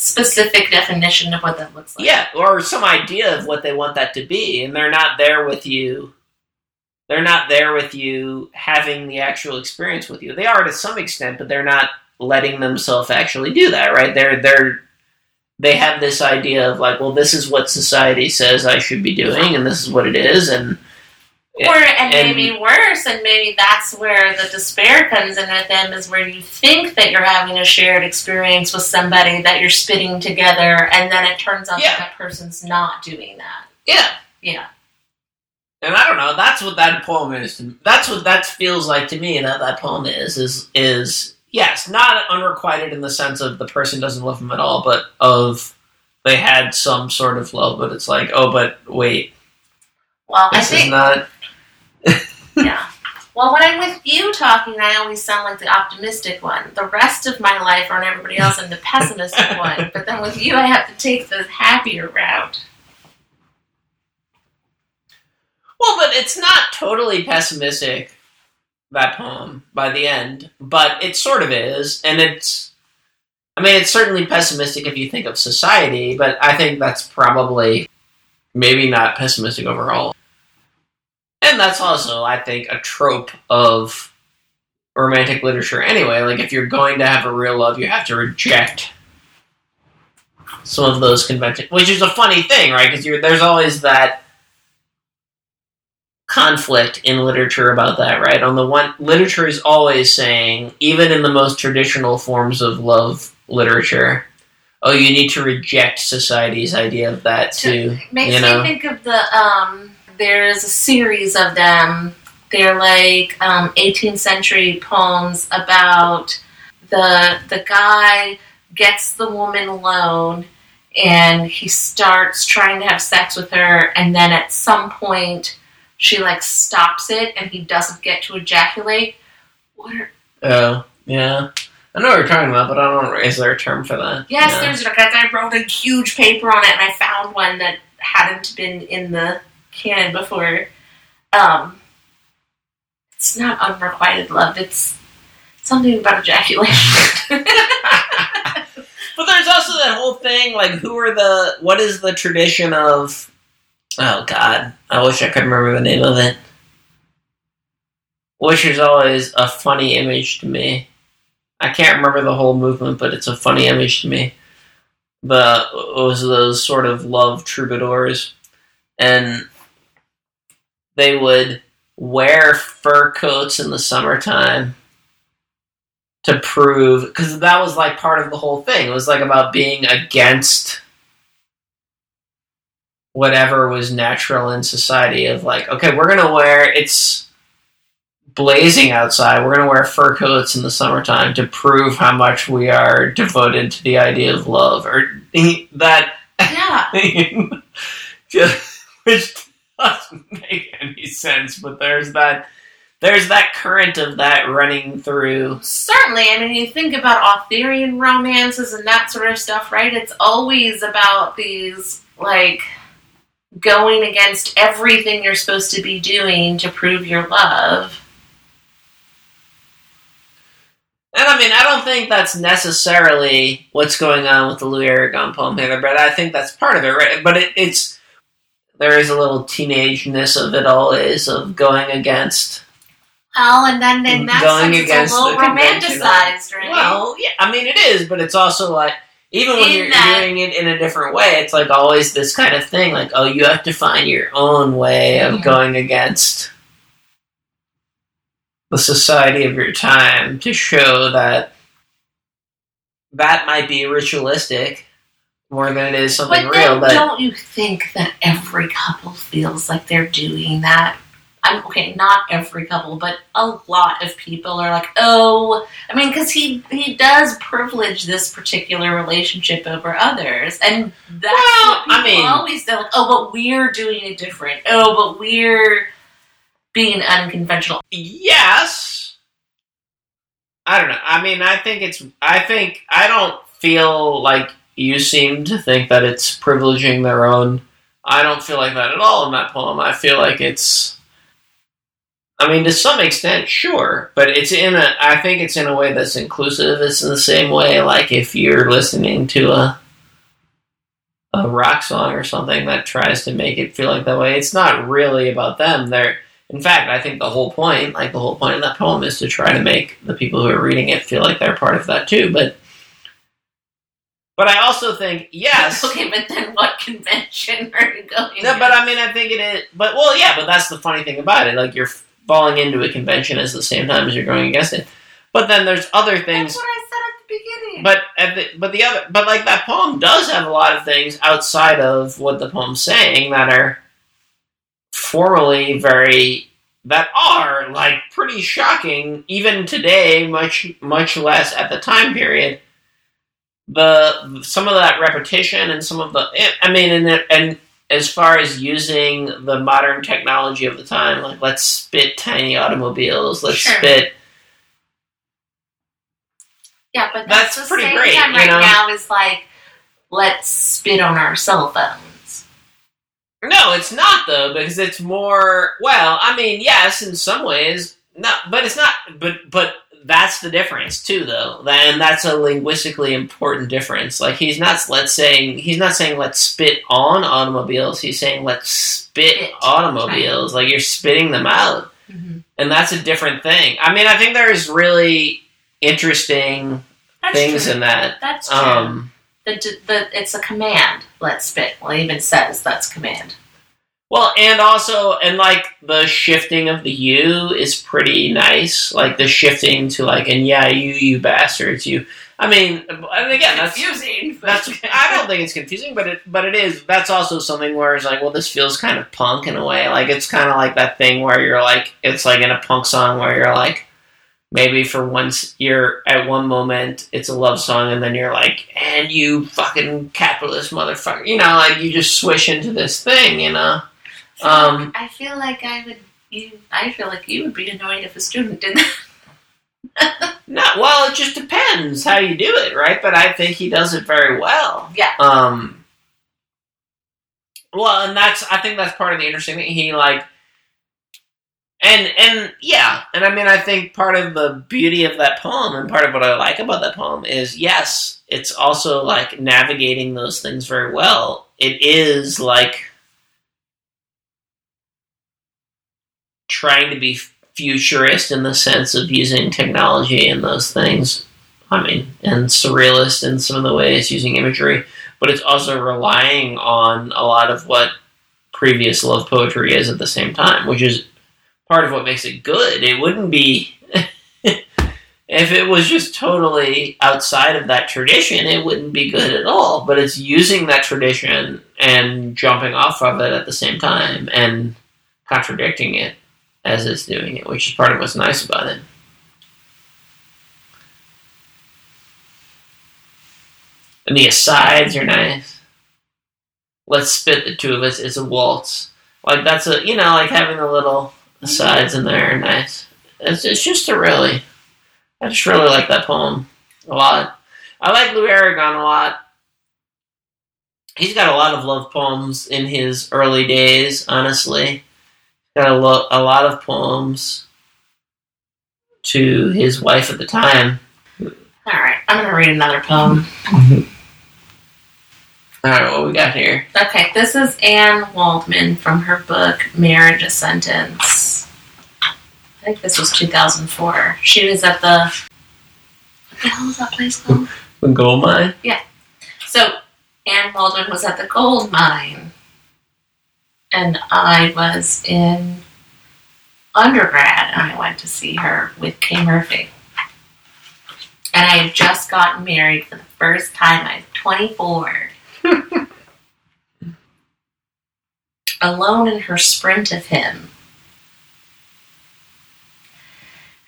Specific definition of what that looks like. yeah, or some idea of what they want that to be, and they're not there with you. They're not there with you having the actual experience with you. They are to some extent, but they're not letting themselves actually do that, right? They're they're they have this idea of like, well, this is what society says I should be doing, and this is what it is, and Or and, And- maybe worse, and maybe that's where the despair comes in with them is where you think that you're having a shared experience with somebody that you're spitting together, and then it turns out Yeah. that that person's not doing that. yeah, Yeah. And I don't know. That's what that poem is. To, that's what that feels like to me. That that poem is is is yes, not unrequited in the sense of the person doesn't love him at all, but of they had some sort of love, but it's like, oh, but wait, Well, I this is think not. Yeah. Well, when I'm with you talking, I always sound like the optimistic one. The rest of my life, or everybody else, I'm the pessimistic one. But then with you, I have to take the happier route. Well, but it's not totally pessimistic, that poem, by the end, but it sort of is, and it's. I mean, it's certainly pessimistic if you think of society, but I think that's probably maybe not pessimistic overall. And that's also, I think, a trope of romantic literature anyway. Like, if you're going to have a real love, you have to reject some of those conventions, which is a funny thing, right? Because there's always that conflict in literature about that, right? On the one, literature is always saying, even in the most traditional forms of love literature, oh, you need to reject society's idea of that too. Makes you know? me think of the um. There's a series of them. They're like um, 18th century poems about the the guy gets the woman alone and he starts trying to have sex with her and then at some point she like stops it and he doesn't get to ejaculate. What are, Oh, yeah. I know what you're talking about, but I don't know. Is there a term for that? yes, Yeah. there's like I wrote a huge paper on it and I found one that hadn't been in the canon before. Um, it's not unrequited love. It's something about ejaculation. *laughs* But there's also that whole thing, like, who are the, what is the tradition of, oh god, I wish I could remember the name of it. Which is always a funny image to me. I can't remember the whole movement, but it's a funny image to me. The, it was those sort of love troubadours, and they would wear fur coats in the summertime to prove because that was like part of the whole thing. It was like about being against whatever was natural in society. Of like, okay, we're gonna wear it's blazing outside. We're gonna wear fur coats in the summertime to prove how much we are devoted to the idea of love, or *laughs* that yeah. *laughs* just which doesn't *laughs* make any sense. But there's that. There's that current of that running through Certainly, I mean, you think about Arthurian romances and that sort of stuff, right? It's always about these, like, going against everything you're supposed to be doing to prove your love. And I mean, I don't think that's necessarily what's going on with the Louis Aragon poem here, but I think that's part of it, right? But it, it's there is a little teenageness of it all is of going against. Oh, and then in that Going sense, against it's a little romanticized, right? Well, yeah, I mean it is, but it's also like even when In you're that- doing it in a different way, it's like always this kind of thing, like oh, you have to find your own way of Mhm. going against the society of your time to show that that might be ritualistic more than it is something but real. But don't you think that every couple feels like they're doing that? I'm okay, not every couple, but a lot of people are like, oh, I mean, because he he does privilege this particular relationship over others, and that's Well, what people I mean- always say, like, oh, but we're doing it different. Oh, but we're being unconventional. yes, I don't know. I mean, I think it's. I think I don't feel like you seem to think that it's privileging their own. I don't feel like that at all in that poem. I feel like it's. I mean, to some extent, sure, but it's in a. I think it's in a way that's inclusive. It's in the same way, like if you're listening to a a rock song or something that tries to make it feel like that way. It's not really about them. They're, in fact, I think the whole point, like the whole point of that poem, is to try to make the people who are reading it feel like they're part of that too. But, but I also think yes. *laughs* Okay, but then what convention are you going? No, with? but I mean, I think it is. But well, yeah, but that's the funny thing about it. Like you're falling into a convention at the same time as you're going against it. But then there's other things. That's what I said at the beginning. But at the, but the other but like that poem does have a lot of things outside of what the poem's saying that are formally very that are like pretty shocking even today, much much less at the time period. The some of that repetition and some of the I mean and and as far as using the modern technology of the time, like let's spit tiny automobiles, let's Sure. spit Yeah, but That's that's, the pretty great, time you right know? now is like, let's spit on our cell phones. No, it's not though, because it's more. Well, I mean, yes, in some ways, no, but it's not. But but that's the difference too, though, and that's a linguistically important difference. Like he's not let's saying he's not saying let's spit on automobiles. He's saying let's spit Spit. automobiles. Like you're spitting them out, Mm-hmm. and that's a different thing. I mean, I think there's really interesting That's things true. in that. That's true. Um, the, the it's a command. Let's spit. Well, it even says that's command. Well, and also, and like the shifting of the you is pretty nice. Like the shifting to like, and yeah, you, you bastards, you. I mean, and again, that's confusing. that's. I don't think it's confusing, but it, but it is. That's also something where it's like, well, this feels kind of punk in a way. Like it's kind of like that thing where you're like, it's like in a punk song where you're like, maybe for once you're at one moment it's a love song, and then you're like, and you fucking capitalist motherfucker, you know, like you just swish into this thing, you know. Um, I feel like I would. You, I feel like you would be annoyed if a student did that. *laughs* No, well, it just depends how you do it, right? But I think he does it very well. Yeah. Um. Well, and that's I think that's part of the interesting thing. He like, and and yeah, and I mean I think part of the beauty of that poem and part of what I like about that poem is yes, it's also like navigating those things very well. It is like trying to be futurist in the sense of using technology and those things. I mean, and surrealist in some of the ways using imagery, but it's also relying on a lot of what previous love poetry is at the same time, which is part of what makes it good. It wouldn't be *laughs* if it was just totally outside of that tradition, it wouldn't be good at all. But it's using that tradition and jumping off of it at the same time and contradicting it as it's doing it, which is part of what's nice about it. And the asides are nice. Let's spit the two of us. It's a waltz. Like that's a you know like having the little asides in there are nice. It's it's just a really. I just really like that poem a lot. I like Lou Aragon a lot. He's got a lot of love poems in his early days. Honestly, got a, lo- a lot of poems to his wife at the time. All right, I'm gonna read another poem. *laughs* All right, what we got here? Okay, this is Anne Waldman from her book Marriage a Sentence. I think this was 2004. She was at the. What the hell is that place called? *laughs* The gold mine. Yeah. So, Anne Waldman was at the gold mine, and I was in undergrad, and I went to see her with Kay Murphy. And I had just gotten married for the first time. I was 24. *laughs* Alone in her sprint of him.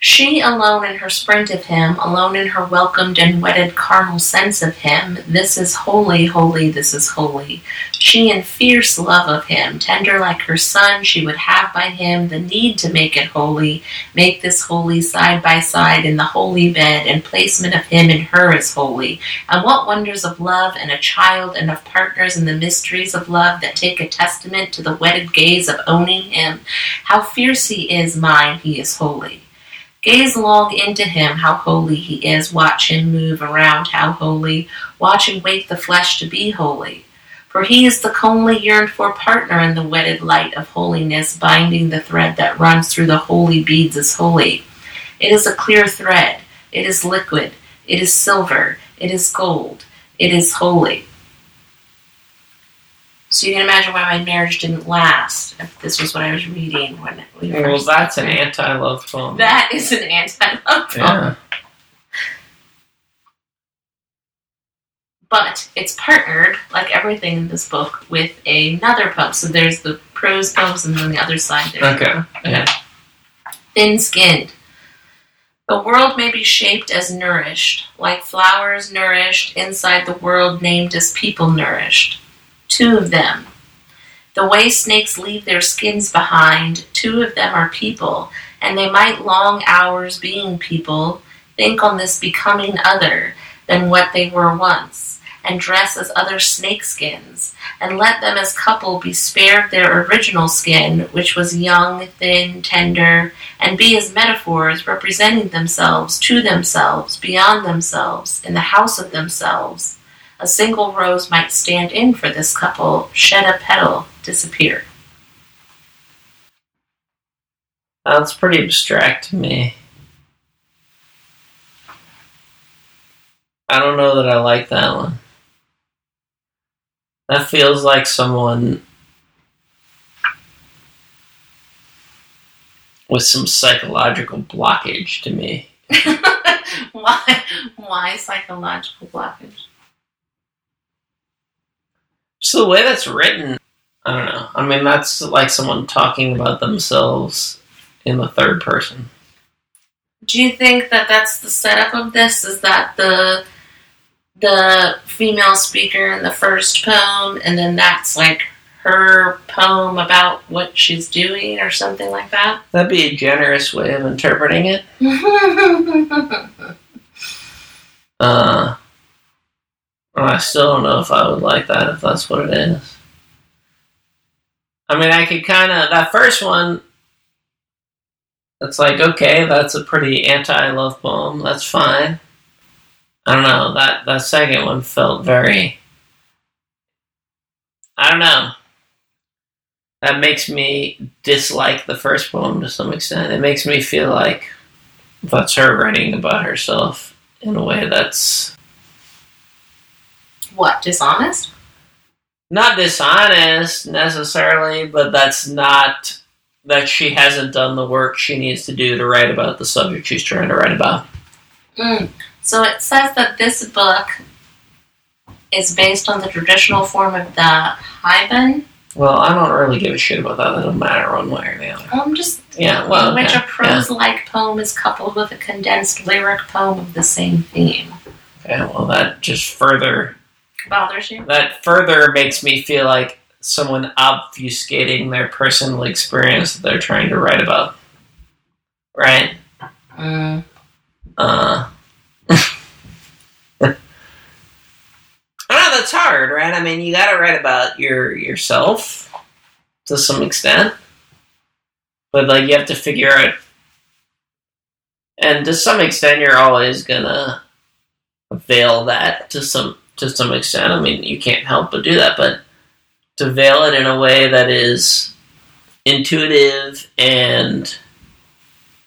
She alone in her sprint of him, alone in her welcomed and wedded carnal sense of him, this is holy, holy, this is holy. She in fierce love of him, tender like her son, she would have by him the need to make it holy, make this holy side by side in the holy bed, and placement of him in her is holy. And what wonders of love and a child and of partners in the mysteries of love that take a testament to the wedded gaze of owning him. How fierce he is mine, he is holy. Gaze long into him, how holy he is. Watch him move around, how holy. Watch and wake the flesh to be holy. For he is the comely yearned for partner in the wedded light of holiness, binding the thread that runs through the holy beads is holy. It is a clear thread. It is liquid. It is silver. It is gold. It is holy. So you can imagine why my marriage didn't last if this was what I was reading when we were. Well, that's an anti-love poem. that is an anti-love poem. yeah. But it's partnered, like everything in this book, with another poem. So there's the prose poems, and then the other side there's Okay. Yeah. thin skinned. The world may be shaped as nourished, like flowers nourished inside the world named as people nourished. Two of them. The way snakes leave their skins behind, two of them are people, and they might long hours being people, think on this becoming other than what they were once, and dress as other snake skins, and let them as couple be spared their original skin, which was young, thin, tender, and be as metaphors representing themselves to themselves, beyond themselves, in the house of themselves. A single rose might stand in for this couple, shed a petal, disappear. That's pretty abstract to me. I don't know that I like that one. That feels like someone with some psychological blockage to me. *laughs* why? Why psychological blockage? Just the way that's written, I don't know. I mean, that's like someone talking about themselves in the third person. Do you think that that's the setup of this? Is that the the female speaker in the first poem, and then that's like her poem about what she's doing, or something like that? That'd be a generous way of interpreting it. *laughs* Uh, I still don't know if I would like that if that's what it is. I mean, I could kind of that first one. It's like okay, that's a pretty anti-love poem. That's fine. I don't know that that second one felt very. I don't know. That makes me dislike the first poem to some extent. It makes me feel like that's her writing about herself in a way that's what dishonest? not dishonest necessarily, but that's not that she hasn't done the work she needs to do to write about the subject she's trying to write about. Mm. So it says that this book is based on the traditional form of the haibun. Well, I don't really give a shit about that. That doesn't matter one way or the other. I'm just Yeah, well, in which yeah, a prose-like poem is coupled with a condensed lyric poem of the same theme. yeah, well, that just further Bothers you? that further makes me feel like someone obfuscating their personal experience that they're trying to write about. Right? Mm. Uh, I don't know. That's hard, right? I mean, you got to write about your yourself to some extent, but like you have to figure out, and to some extent, you're always gonna veil that to some to some extent. I mean, you can't help but do that, but to veil it in a way that is intuitive and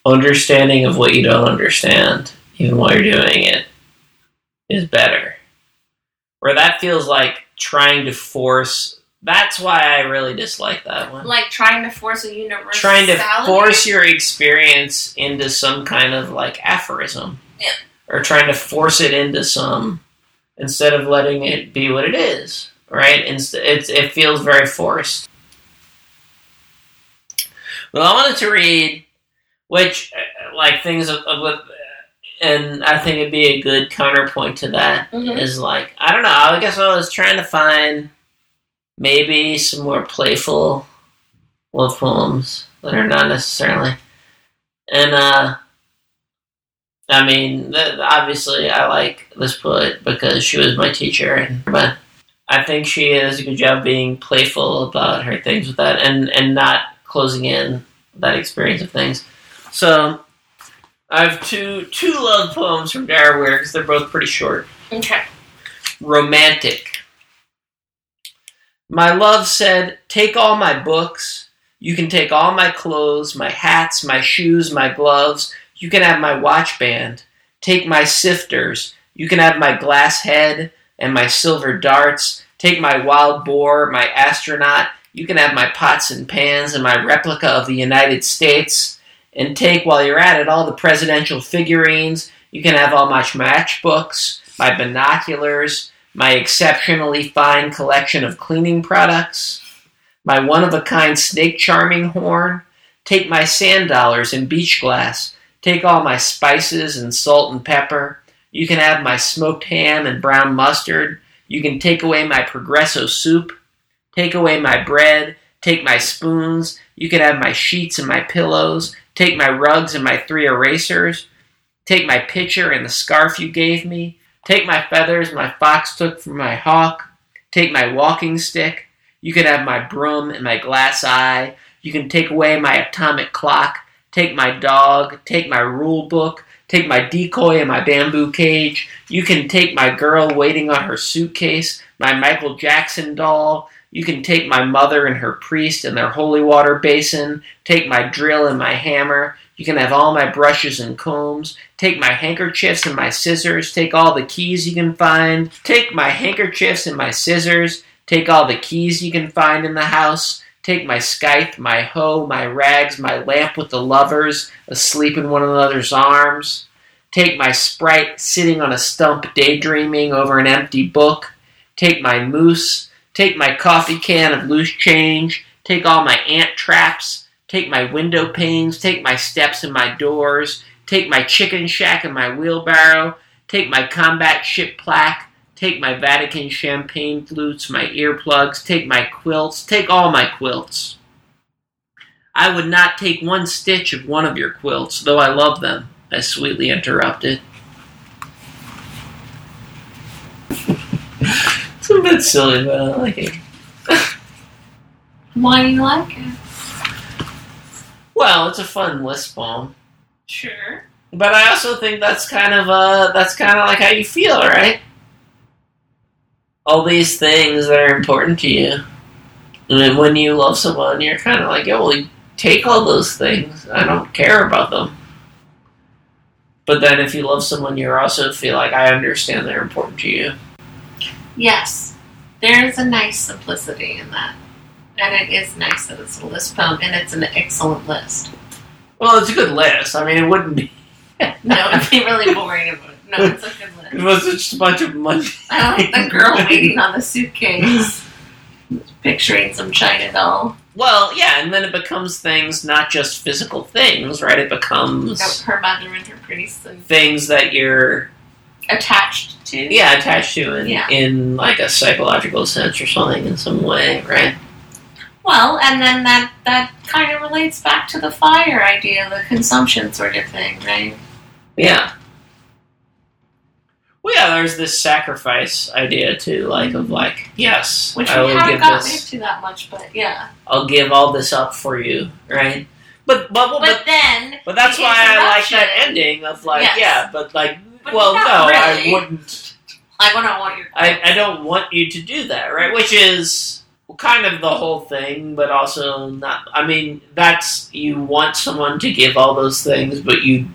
understanding of what you don't understand, even while you're doing it, is better. Where that feels like trying to force. That's why I really dislike that one. Like trying to force a universal. Trying to force your experience into some kind of like aphorism. Yeah. Or trying to force it into some instead of letting it be what it is. Right? It's, it feels very forced. Well, I wanted to read which uh, like things of, of and I think it'd be a good counterpoint to that is Mhm. like I don't know. I guess I was trying to find maybe some more playful love poems that are not necessarily, and uh, I mean, th- obviously, I like this poet because she was my teacher, and but I think she does a good job being playful about her things with that, and and not closing in that experience of things. So I have two two love poems from Dara Wier because they're both pretty short. Okay. Romantic. My love said, Take all my books. You can take all my clothes, my hats, my shoes, my gloves. You can have my watch band. Take my sifters. You can have my glass head and my silver darts. Take my wild boar, my astronaut. You can have my pots and pans and my replica of the United States. And take, while you're at it, all the presidential figurines. You can have all my matchbooks, my binoculars, my exceptionally fine collection of cleaning products, my one of a kind snake charming horn. Take my sand dollars and beach glass. Take all my spices and salt and pepper. You can have my smoked ham and brown mustard. You can take away my progresso soup. Take away my bread. Take my spoons. You can have my sheets and my pillows. Take my rugs and my three erasers. Take my pitcher and the scarf you gave me. Take my feathers my fox took from my hawk. Take my walking stick. You can have my broom and my glass eye. You can take away my atomic clock. Take my dog. Take my rule book. Take my decoy and my bamboo cage. You can take my girl waiting on her suitcase. My Michael Jackson doll. You can take my mother and her priest and their holy water basin. Take my drill and my hammer. You can have all my brushes and combs. Take my handkerchiefs and my scissors. Take all the keys you can find. Take my handkerchiefs and my scissors. Take all the keys you can find in the house. Take my scythe, my hoe, my rags, my lamp with the lovers asleep in one another's arms. Take my sprite sitting on a stump daydreaming over an empty book. Take my moose. Take my coffee can of loose change. Take all my ant traps. Take my window panes. Take my steps and my doors. Take my chicken shack and my wheelbarrow. Take my combat ship plaque. Take my Vatican champagne flutes, my earplugs. Take my quilts. Take all my quilts. I would not take one stitch of one of your quilts, though I love them, I sweetly interrupted. *laughs* it's a bit silly, but I like it. Why do you like it? Well, it's a fun list poem. Sure. But I also think that's kind of uh that's kind of like how you feel, right? All these things that are important to you. And then when you love someone, you're kind of like, yeah, well, you take all those things. I don't care about them. But then if you love someone, you also feel like I understand they're important to you. Yes. There's a nice simplicity in that. And it is nice that it's a list poem, and it's an excellent list. Well, it's a good list. I mean, it wouldn't be. *laughs* No, it'd be really *laughs* boring. If it, no, it's a good It was just a bunch of money. I like the *laughs* girl waiting on the suitcase, picturing some China doll. Well, yeah, and then it becomes things, not just physical things, right? It becomes Her mother and her priest and things that you're attached to. yeah attached to in, Yeah. in like a psychological sense or something in some way right Well, and then that that kind of relates back to the fire idea, the consumption sort of thing, right? yeah well yeah there's this sacrifice idea too like of mm-hmm. like yes Which i we will haven't give gotten this into that much, but yeah. i'll give all this up for you right but but but, But then, but that's the why i like that interruption- ending of like Yes. yeah but like But well not no really. i wouldn't I want to want your. I, I don't want you to do that, right? Which is kind of the whole thing, but also not. I mean, that's you want someone to give all those things, but you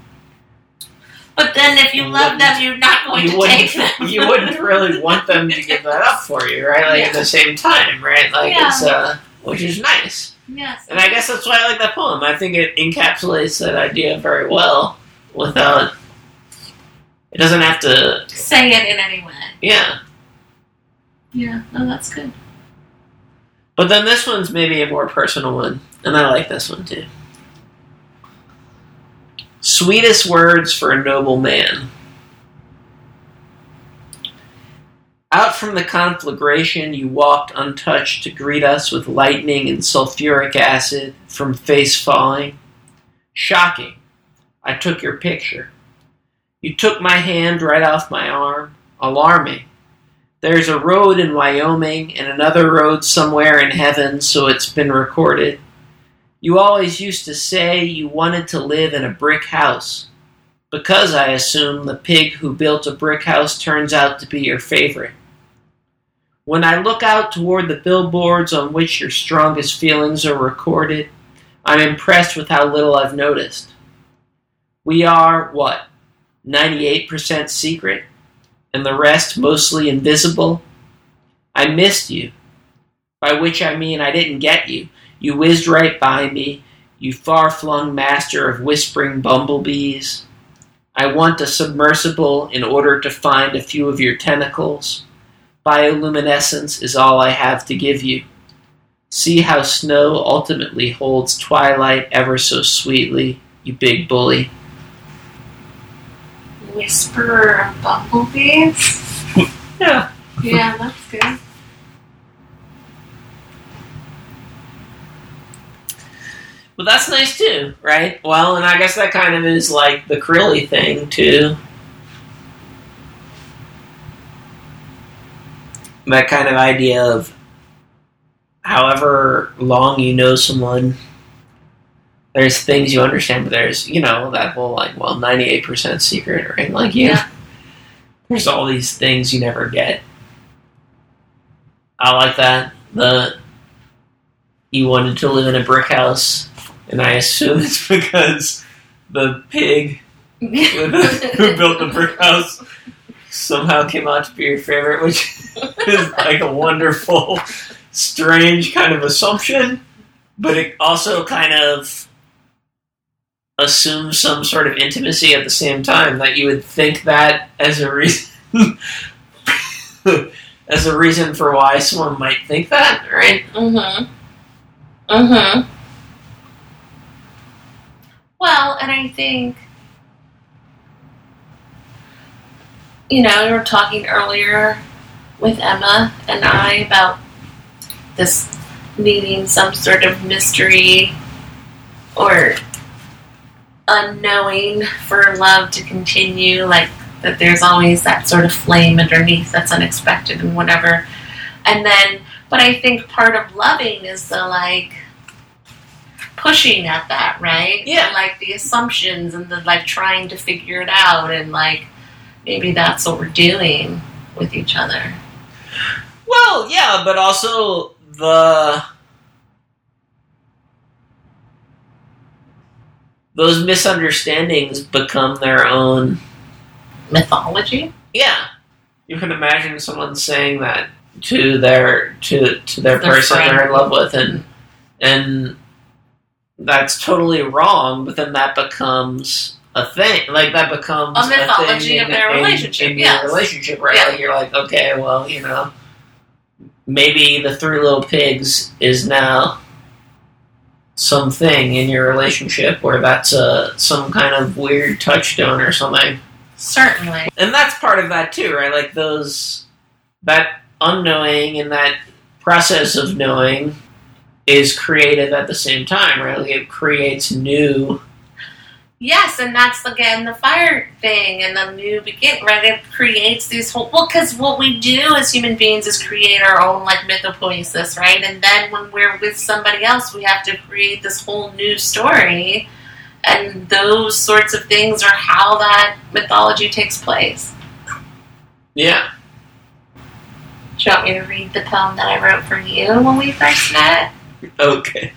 But then, if you You love them, you're not going you to take them. you wouldn't *laughs* really want them to give that up for you, right? Like at the same time, right? Like Yeah. it's uh, which is nice, Yes. and I guess that's why I like that poem. I think it encapsulates that idea very well without. It doesn't have to. say it in any way. Yeah. Yeah. No, that's good. But then this one's maybe a more personal one, and I like this one too. Sweetest words for a noble man. Out from the conflagration, you walked untouched to greet us with lightning and sulfuric acid from face falling. Shocking. I took your picture. You took my hand right off my arm. Alarming. There's a road in Wyoming and another road somewhere in heaven, so it's been recorded. You always used to say you wanted to live in a brick house. Because I assume the pig who built a brick house turns out to be your favorite. When I look out toward the billboards on which your strongest feelings are recorded, I'm impressed with how little I've noticed. We are, what, 98% secret? and the rest mostly invisible. I missed you, by which I mean I didn't get you. You whizzed right by me, you far flung master of whispering bumblebees. I want a submersible in order to find a few of your tentacles. Bioluminescence is all I have to give you. See how snow ultimately holds twilight ever so sweetly, you big bully. Whisperer of bumblebees. Yeah. *laughs* Yeah, that's good. But that's nice too, right? Well, and I guess that kind of is like the Creeley thing too. That kind of idea of however long you know someone, there's things you understand, but there's, you know, that whole like, well, 98% secret, right? Like, yeah, Yeah. there's all these things you never get. I like that. The you wanted to live in a brick house, and I assume it's *laughs* because the pig who *laughs* built the brick house somehow came out to be your favorite, which *laughs* is like a wonderful, strange kind of assumption, but it also kind of assumes some sort of intimacy at the same time that you would think that as a reason as a reason for why someone might think that, right? Mm-hmm. Mm-hmm. Well, and I think you know, we were talking earlier with Emma and I about this needing some sort of mystery or unknowing for love to continue, like that there's always that sort of flame underneath that's unexpected and whatever. And then, but I think part of loving is the like pushing at that, right? Yeah. And, like the assumptions and the like trying to figure it out and like maybe that's what we're doing with each other. Well, yeah, but also the those misunderstandings become their own Mythology? Yeah, you can imagine someone saying that to their to to their, Their person friend. they're in love with, and and that's totally wrong. But then that becomes a thing. Like that becomes A mythology thing of in- their in- relationship, In yes. your relationship, right? Yeah. Like you're like, okay, well, you know, maybe the three little pigs is now something in your relationship where that's a some kind of weird touchstone or something Certainly. and that's part of that too, right? Like those that unknowing and that process of knowing is creative at the same time, right? Like it creates new. Yes, and that's again the fire thing and the new begin. Right, it creates these whole. Well, because what we do as human beings is create our own like mythopoiesis, right? And then when we're with somebody else, we have to create this whole new story, and those sorts of things are how that mythology takes place. Yeah. Do you want me to read the poem that I wrote for you when we first met? *laughs* Okay.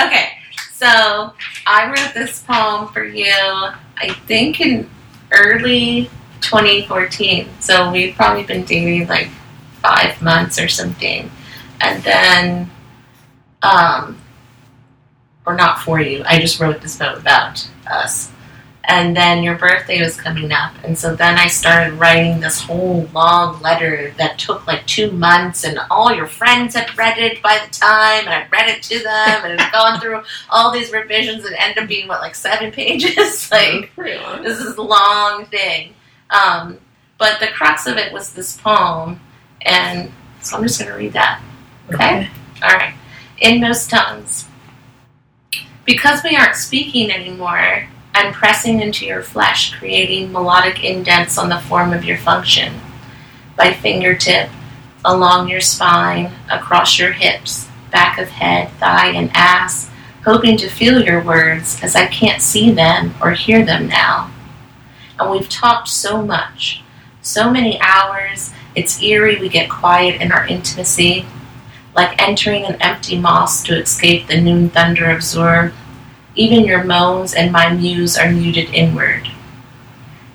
Okay, so I wrote this poem for you, I think in early 2014. So we'd probably been dating like five months or something. And then, um, or not for you, I just wrote this poem about us. And then your birthday was coming up. And so then I started writing this whole long letter that took like two months, and all your friends had read it by the time, and I read it to them, and gone through all these revisions, and ended up being, what, like seven *laughs* pages? *laughs* like, this is a long thing. Um, but the crux of it was this poem, and so I'm just going to read that. Okay? All right. In most tongues. Because we aren't speaking anymore, I'm pressing into your flesh, creating melodic indents on the form of your function. By fingertip, along your spine, across your hips, back of head, thigh, and ass, hoping to feel your words as I can't see them or hear them now. And we've talked so much, so many hours, it's eerie we get quiet in our intimacy, like entering an empty mosque to escape the noon thunder of Zur. Even your moans and my muse are muted inward.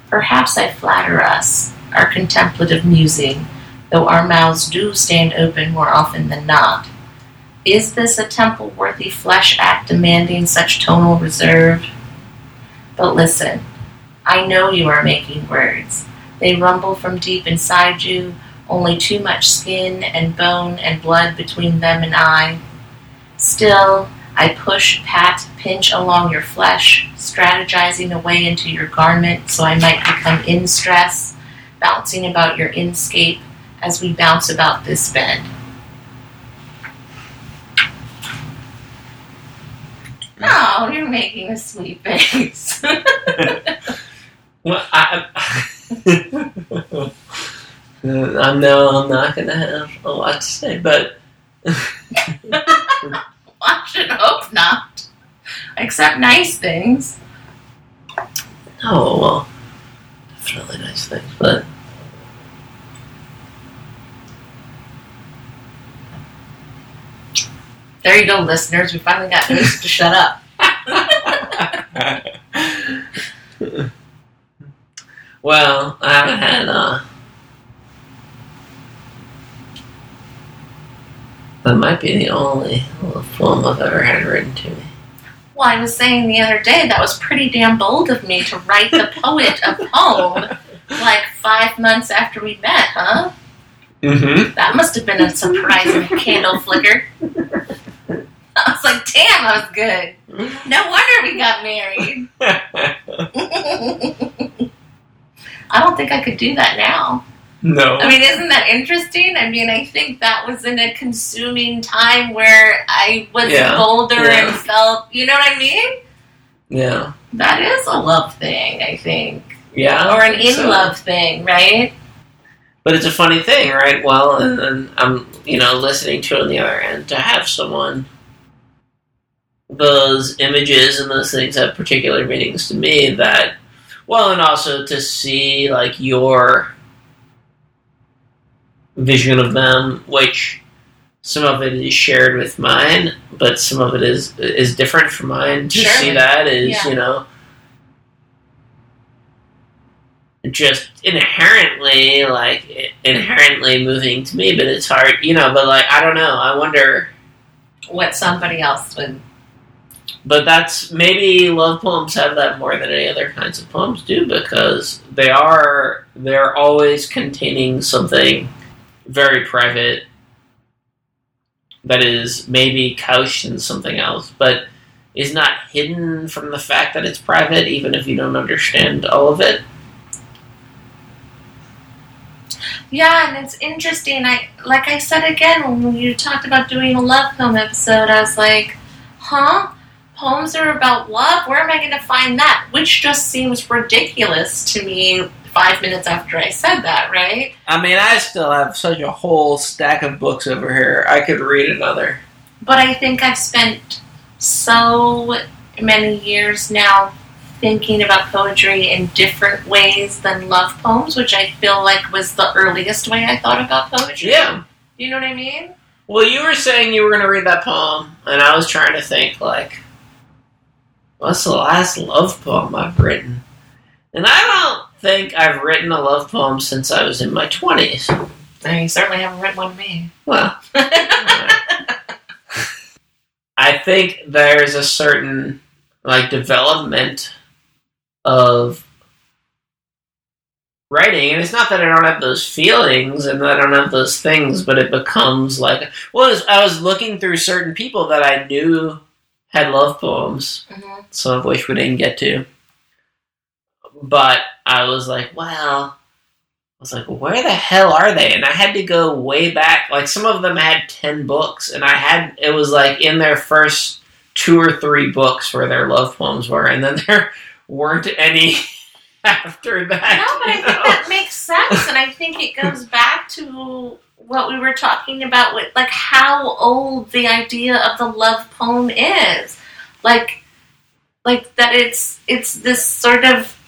Perhaps I flatter us, our contemplative musing, though our mouths do stand open more often than not. Is this a temple worthy flesh act demanding such tonal reserve? But listen, I know you are making words. They rumble from deep inside you, only too much skin and bone and blood between them and I. Still, I push, pat, pinch along your flesh, strategizing a way into your garment so I might become instress, bouncing about your inscape as we bounce about this bed. Oh, you're making a sweet face. Well, I, I *laughs* know I'm not gonna have a lot to say, but *laughs* *laughs* I should hope not. Except nice things. oh well, definitely nice things. But There you go, listeners. We finally got Moose to shut up. *laughs* well, I haven't had uh, that might be the only poem I've ever had written to me. Well, I was saying the other day that was pretty damn bold of me to write the poet a poem like five months after we met, huh? Mm-hmm. That must have been a surprising candle flicker. I was like, damn, that was good. No wonder we got married. *laughs* I don't think I could do that now. No. I mean, isn't that interesting? I mean, I think that was in a consuming time where I was Yeah. bolder Yeah. and felt, you know what I mean? yeah. That is a love thing, I think. Yeah. Or an in so. love thing, right? But it's a funny thing, right? Well, and, and I'm, you know, listening to it on the other end to have someone, those images and those things have particular meanings to me that, well, and also to see, like, your vision of them, which some of it is shared with mine, but some of it is is different from mine. To Surely. see that is, Yeah. you know, just inherently like inherently moving to me but it's hard you know but like i don't know i wonder What somebody else would. but that's maybe love poems have that more than any other kinds of poems do because they are they're always containing something very private that is maybe couched in something else but is not hidden from the fact that it's private even if you don't understand all of it Yeah, and it's interesting. I like I said again when you talked about doing a love poem episode, I was like, huh? Poems are about love? Where am I going to find that? Which just seems ridiculous to me five minutes after I said that, right? I mean, I still have such a whole stack of books over here. I could read another. But I think I've spent so many years now thinking about poetry in different ways than love poems, which I feel like was the earliest way I thought about poetry. Yeah. You know what I mean? Well, you were saying you were going to read that poem, and I was trying to think, like, what's the last love poem I've written? And I don't think I've written a love poem since I was in my 20s. No, you certainly haven't written one to me. Well, *laughs* I think there's a certain, like, development of writing and it's not that i don't have those feelings and that i don't have those things but it becomes like well as i was looking through certain people that i knew had love poems hmm some of which we didn't get to but i was like well i was like where the hell are they and i had to go way back like some of them had 10 books and i had it was like in their first two or three books where their love poems were and then *laughs* there weren't any *laughs* after that No, but I you think know? that makes sense, and I think it goes *laughs* back to what we were talking about with like how old the idea of the love poem is. Like, like that it's it's this sort of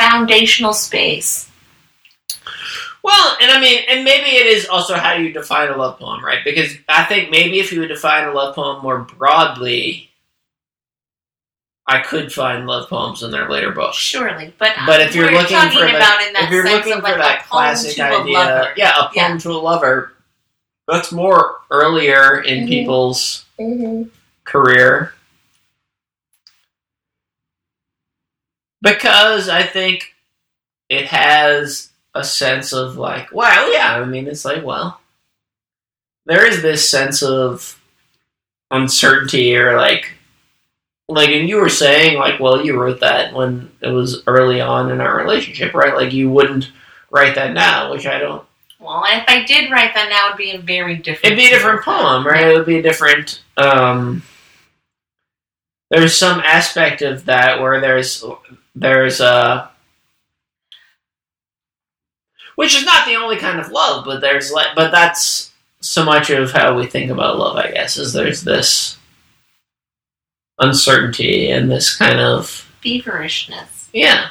foundational space. Well, and I mean, and maybe it is also how you define a love poem, right? Because I think maybe if you would define a love poem more broadly, I could find love poems in their later books. Surely, but But if you're looking for the, about in that if you're sense looking for like that a classic to a idea, yeah, a poem Yeah. to a lover, that's more earlier in Mhm. people's Mm-hmm. career. Because I think it has a sense of like, well, yeah. I mean, it's like, well, there is this sense of uncertainty or like, like, and you were saying like, well, you wrote that when it was early on in our relationship, right? Like, you wouldn't write that now, which I don't. Well, if I did write that now, it'd be a very different. It'd be a different poem, right? It would be a different. um There's some aspect of that where there's there's uh which is not the only kind of love, but there's like, but that's so much of how we think about love, I guess, is there's this uncertainty and this kind of feverishness. yeah,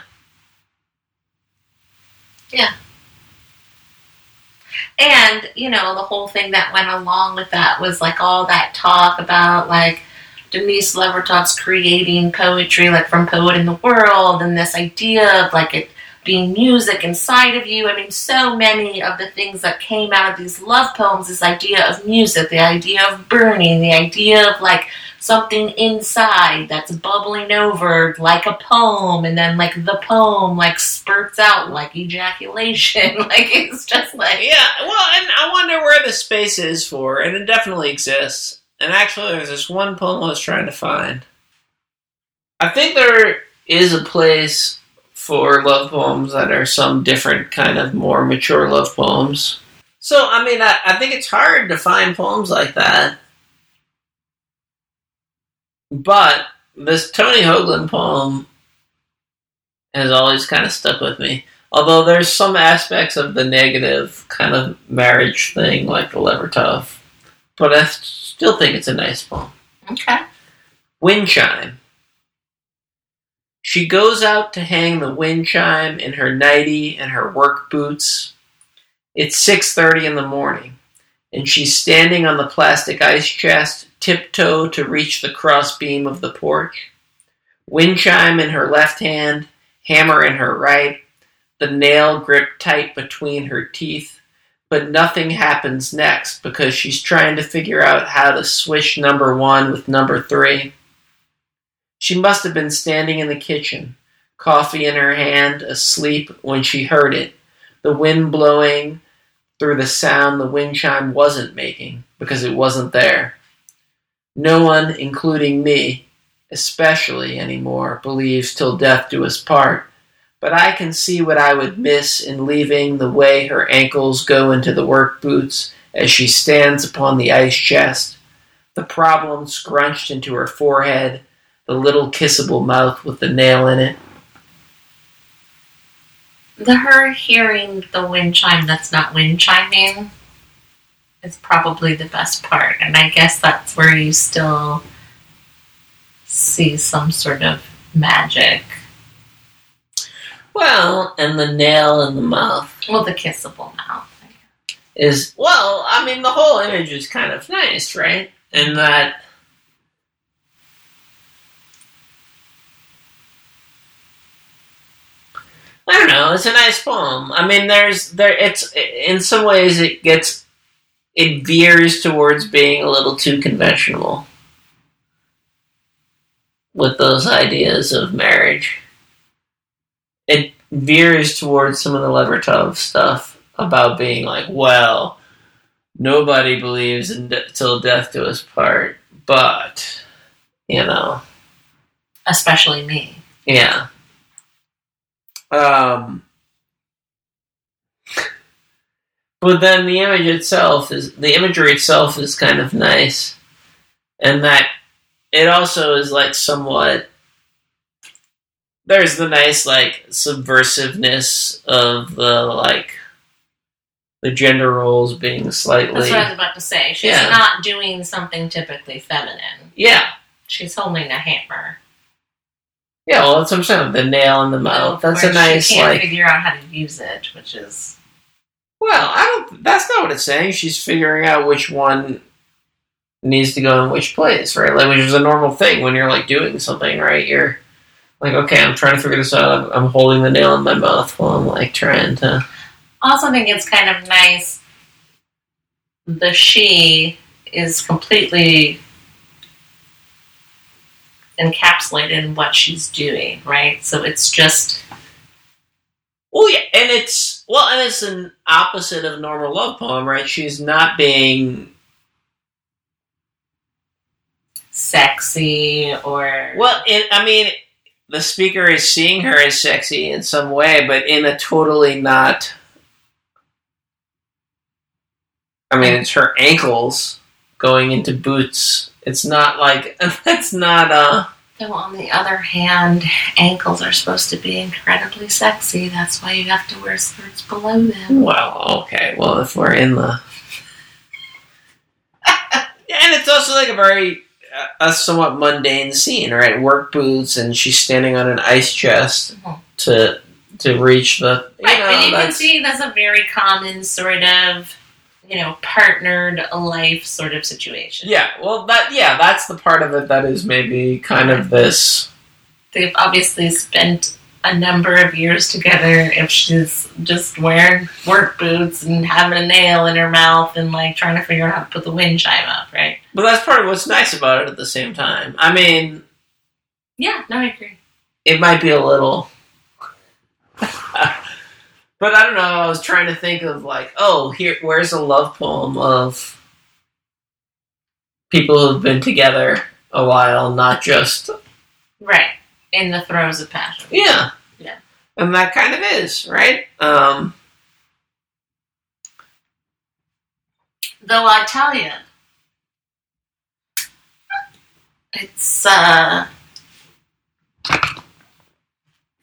Yeah. And, you know, the whole thing that went along with that was like all that talk about like Denise Levertov's creating poetry like from Poet in the World and this idea of like it being music inside of you. I mean, so many of the things that came out of these love poems, this idea of music, the idea of burning, the idea of like something inside that's bubbling over like a poem and then like the poem like spurts out like ejaculation *laughs* like it's just like yeah. Well, and I wonder where the space is for, and it definitely exists. And actually, there's this one poem I was trying to find. I think there is a place for love poems that are some different kind of more mature love poems. So, I mean, I, I think it's hard to find poems like that. But this Tony Hoagland poem has always kind of stuck with me. Although there's some aspects of the negative kind of marriage thing, like the Levertov. But I still think it's a nice poem. okay Wind chime. She goes out to hang the wind chime in her nightie and her work boots. It's 6:30 in the morning, and she's standing on the plastic ice chest, tiptoe to reach the crossbeam of the porch. Wind chime in her left hand, hammer in her right, the nail gripped tight between her teeth. But nothing happens next because she's trying to figure out how to swish number one with number three. She must have been standing in the kitchen, coffee in her hand, asleep when she heard it, the wind blowing through the sound the wind chime wasn't making because it wasn't there. No one, including me, especially anymore, believes till death do us part. But I can see what I would miss in leaving the way her ankles go into the work boots as she stands upon the ice chest, the problem scrunched into her forehead, the little kissable mouth with the nail in it. the her hearing the wind chime that's not wind chiming is probably the best part and i guess that's where you still see some sort of magic Well, and the nail in the mouth well the kissable mouth is well, I mean the whole image is kind of nice, right? And that I don't know, it's a nice poem. I mean there's there it's in some ways it gets it veers towards being a little too conventional with those ideas of marriage. It veers towards some of the Levertov stuff about being like, well, nobody believes in de- till death do us part, but you know, especially me yeah. Um, but then the image itself is the imagery itself is kind of nice, and that it also is like somewhat. There's the nice like subversiveness of the like the gender roles being slightly that's what i was about to say she's Yeah. not doing something typically feminine yeah she's holding a hammer yeah well that's what I'm saying the nail in the mouth Of that's a nice she can't like figure out how to use it which is Well, I don't. That's not what it's saying. She's figuring out which one needs to go in which place, right? Like, which is a normal thing when you're like doing something, right? You're like, okay, I'm trying to figure this out. I'm, I'm holding the nail in my mouth while I'm like trying to. also think it's kind of nice the she is completely encapsulated in what she's doing right so it's just Well, yeah, and it's Well, and it's an opposite of normal love poem, right? She's not being Sexy or well. It, I mean, the speaker is seeing her as sexy in some way, but in a totally not. I mean, it's her ankles going into boots. It's not like *laughs* that's not uh Though on the other hand, ankles are supposed to be incredibly sexy. That's why you have to wear skirts below them. Well, okay. Well, if we're in the, *laughs* and it's also like a very a somewhat mundane scene, right? Work boots, and she's standing on an ice chest to to reach the. You Right, know, and you can see that's a very common sort of, you know, partnered life sort of situation. Yeah, well, that yeah, that's the part of it that is maybe kind of this. They've obviously spent a number of years together if she's just wearing work boots and having a nail in her mouth and like trying to figure out how to put the wind chime up, right? But that's part of what's nice about it. At the same time, I mean, Yeah, no, I agree. it might be a little. *laughs* but I don't know. I was trying to think of like, oh, here, where's a love poem of people who've been together a while, not just Right. In the throes of passion. yeah, Yeah. and that kind of is right. Um, Though I tell you, it's uh,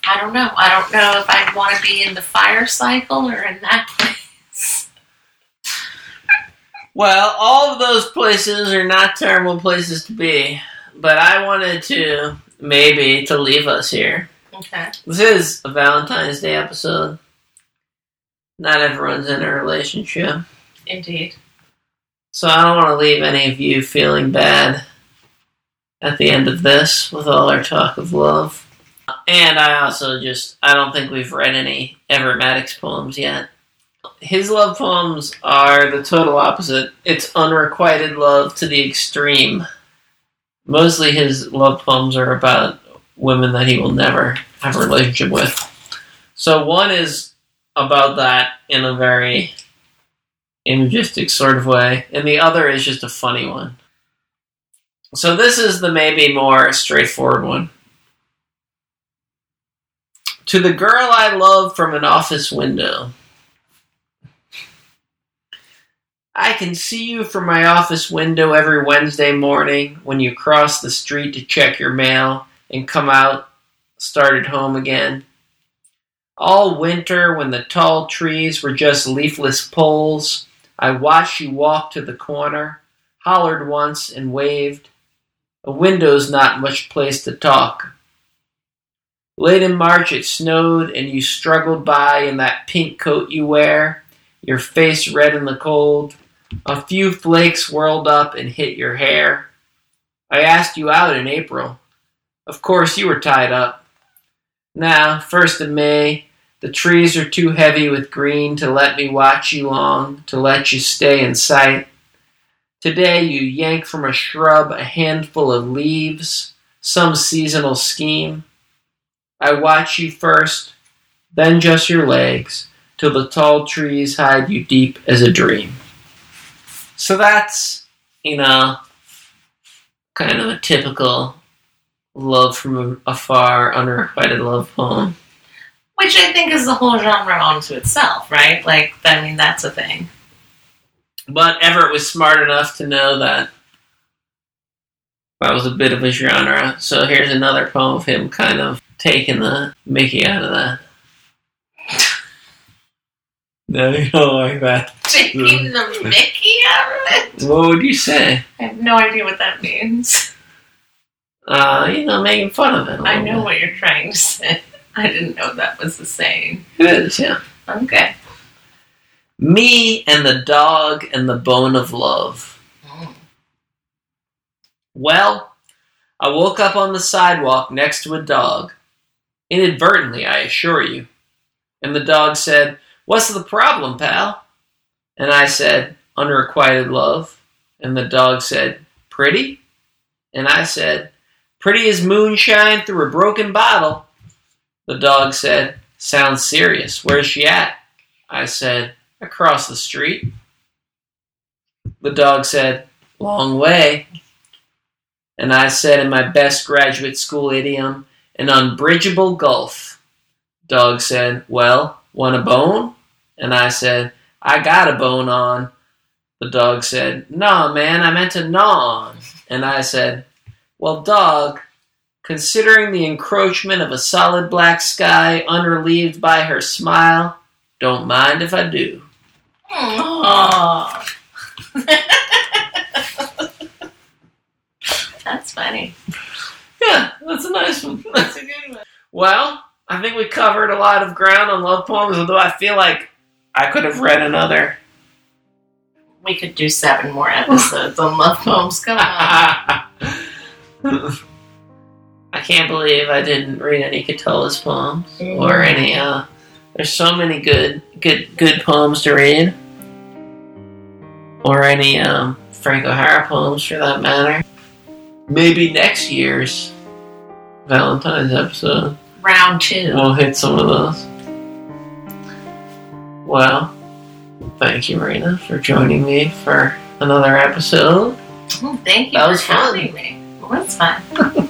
I don't know. I don't know if I'd want to be in the fire cycle or in that *laughs* place. well, all of those places are not terrible places to be, but I wanted to maybe to leave us here. Okay. This is a Valentine's Day episode. Not everyone's in a relationship. Indeed. So I don't want to leave any of you feeling bad at the end of this with all our talk of love. And I also just, I don't think we've read any Everett Maddox poems yet. His love poems are the total opposite. It's unrequited love to the extreme. Mostly his love poems are about women that he will never have a relationship with. So one is about that in a very imagistic sort of way, and the other is just a funny one. So this is the maybe more straightforward one. To the girl I love from an office window. I can see you from my office window every Wednesday morning when you cross the street to check your mail and come out, started home again. All winter, when the tall trees were just leafless poles, I watched you walk to the corner, hollered once, and waved. A window's not much place to talk. Late in March it snowed, and you struggled by in that pink coat you wear, your face red in the cold. A few flakes whirled up and hit your hair. I asked you out in April. Of course, you were tied up. Now, first of May, the trees are too heavy with green to let me watch you long, to let you stay in sight. Today you yank from a shrub a handful of leaves, some seasonal scheme. I watch you first, then just your legs, till the tall trees hide you deep as a dream. So that's, you know, kind of a typical love from afar, unrequited love poem. Which I think is the whole genre onto itself, right? Like, I mean, that's a thing. But Everett was smart enough to know that that was a bit of a genre. So here's another poem of him kind of taking the Mickey out of that. No, you don't like that. *laughs* Taking the Mickey out of it? What would you say? I have no idea what that means. Uh, you know, making fun of it. I know bit. what you're trying to say. *laughs* I didn't know that was the saying. It is, yeah. Okay. Me and the dog and the bone of love. Well, I woke up on the sidewalk next to a dog. Inadvertently, I assure you. And the dog said, What's the problem, pal? And I said, Unrequited love. And the dog said, Pretty? And I said, Pretty as moonshine through a broken bottle. The dog said, Sounds serious. Where's she at? I said, Across the street. The dog said, Long way. And I said in my best graduate school idiom, An unbridgeable gulf. Dog said, Well, want a bone? And I said, I got a bone on. The dog said, No, man, I meant to gnaw on. And I said, Well, dog, considering the encroachment of a solid black sky unrelieved by her smile, don't mind if I do. Aww. *laughs* That's funny. Yeah, that's a nice one. That's a good one. Well, I think we covered a lot of ground on love poems, although I feel like I could have read another. We could do seven more episodes on love poems. Come on. I can't believe I didn't read any Catullus poems or any. uh There's so many good, good, good poems to read, or any um, Frank O'Hara poems for that matter. Maybe next year's Valentine's episode Round two. we'll hit some of those. Well, thank you, Marina, for joining me for another episode. Oh, thank you That for was fun. having me. Well, that's fun. *laughs*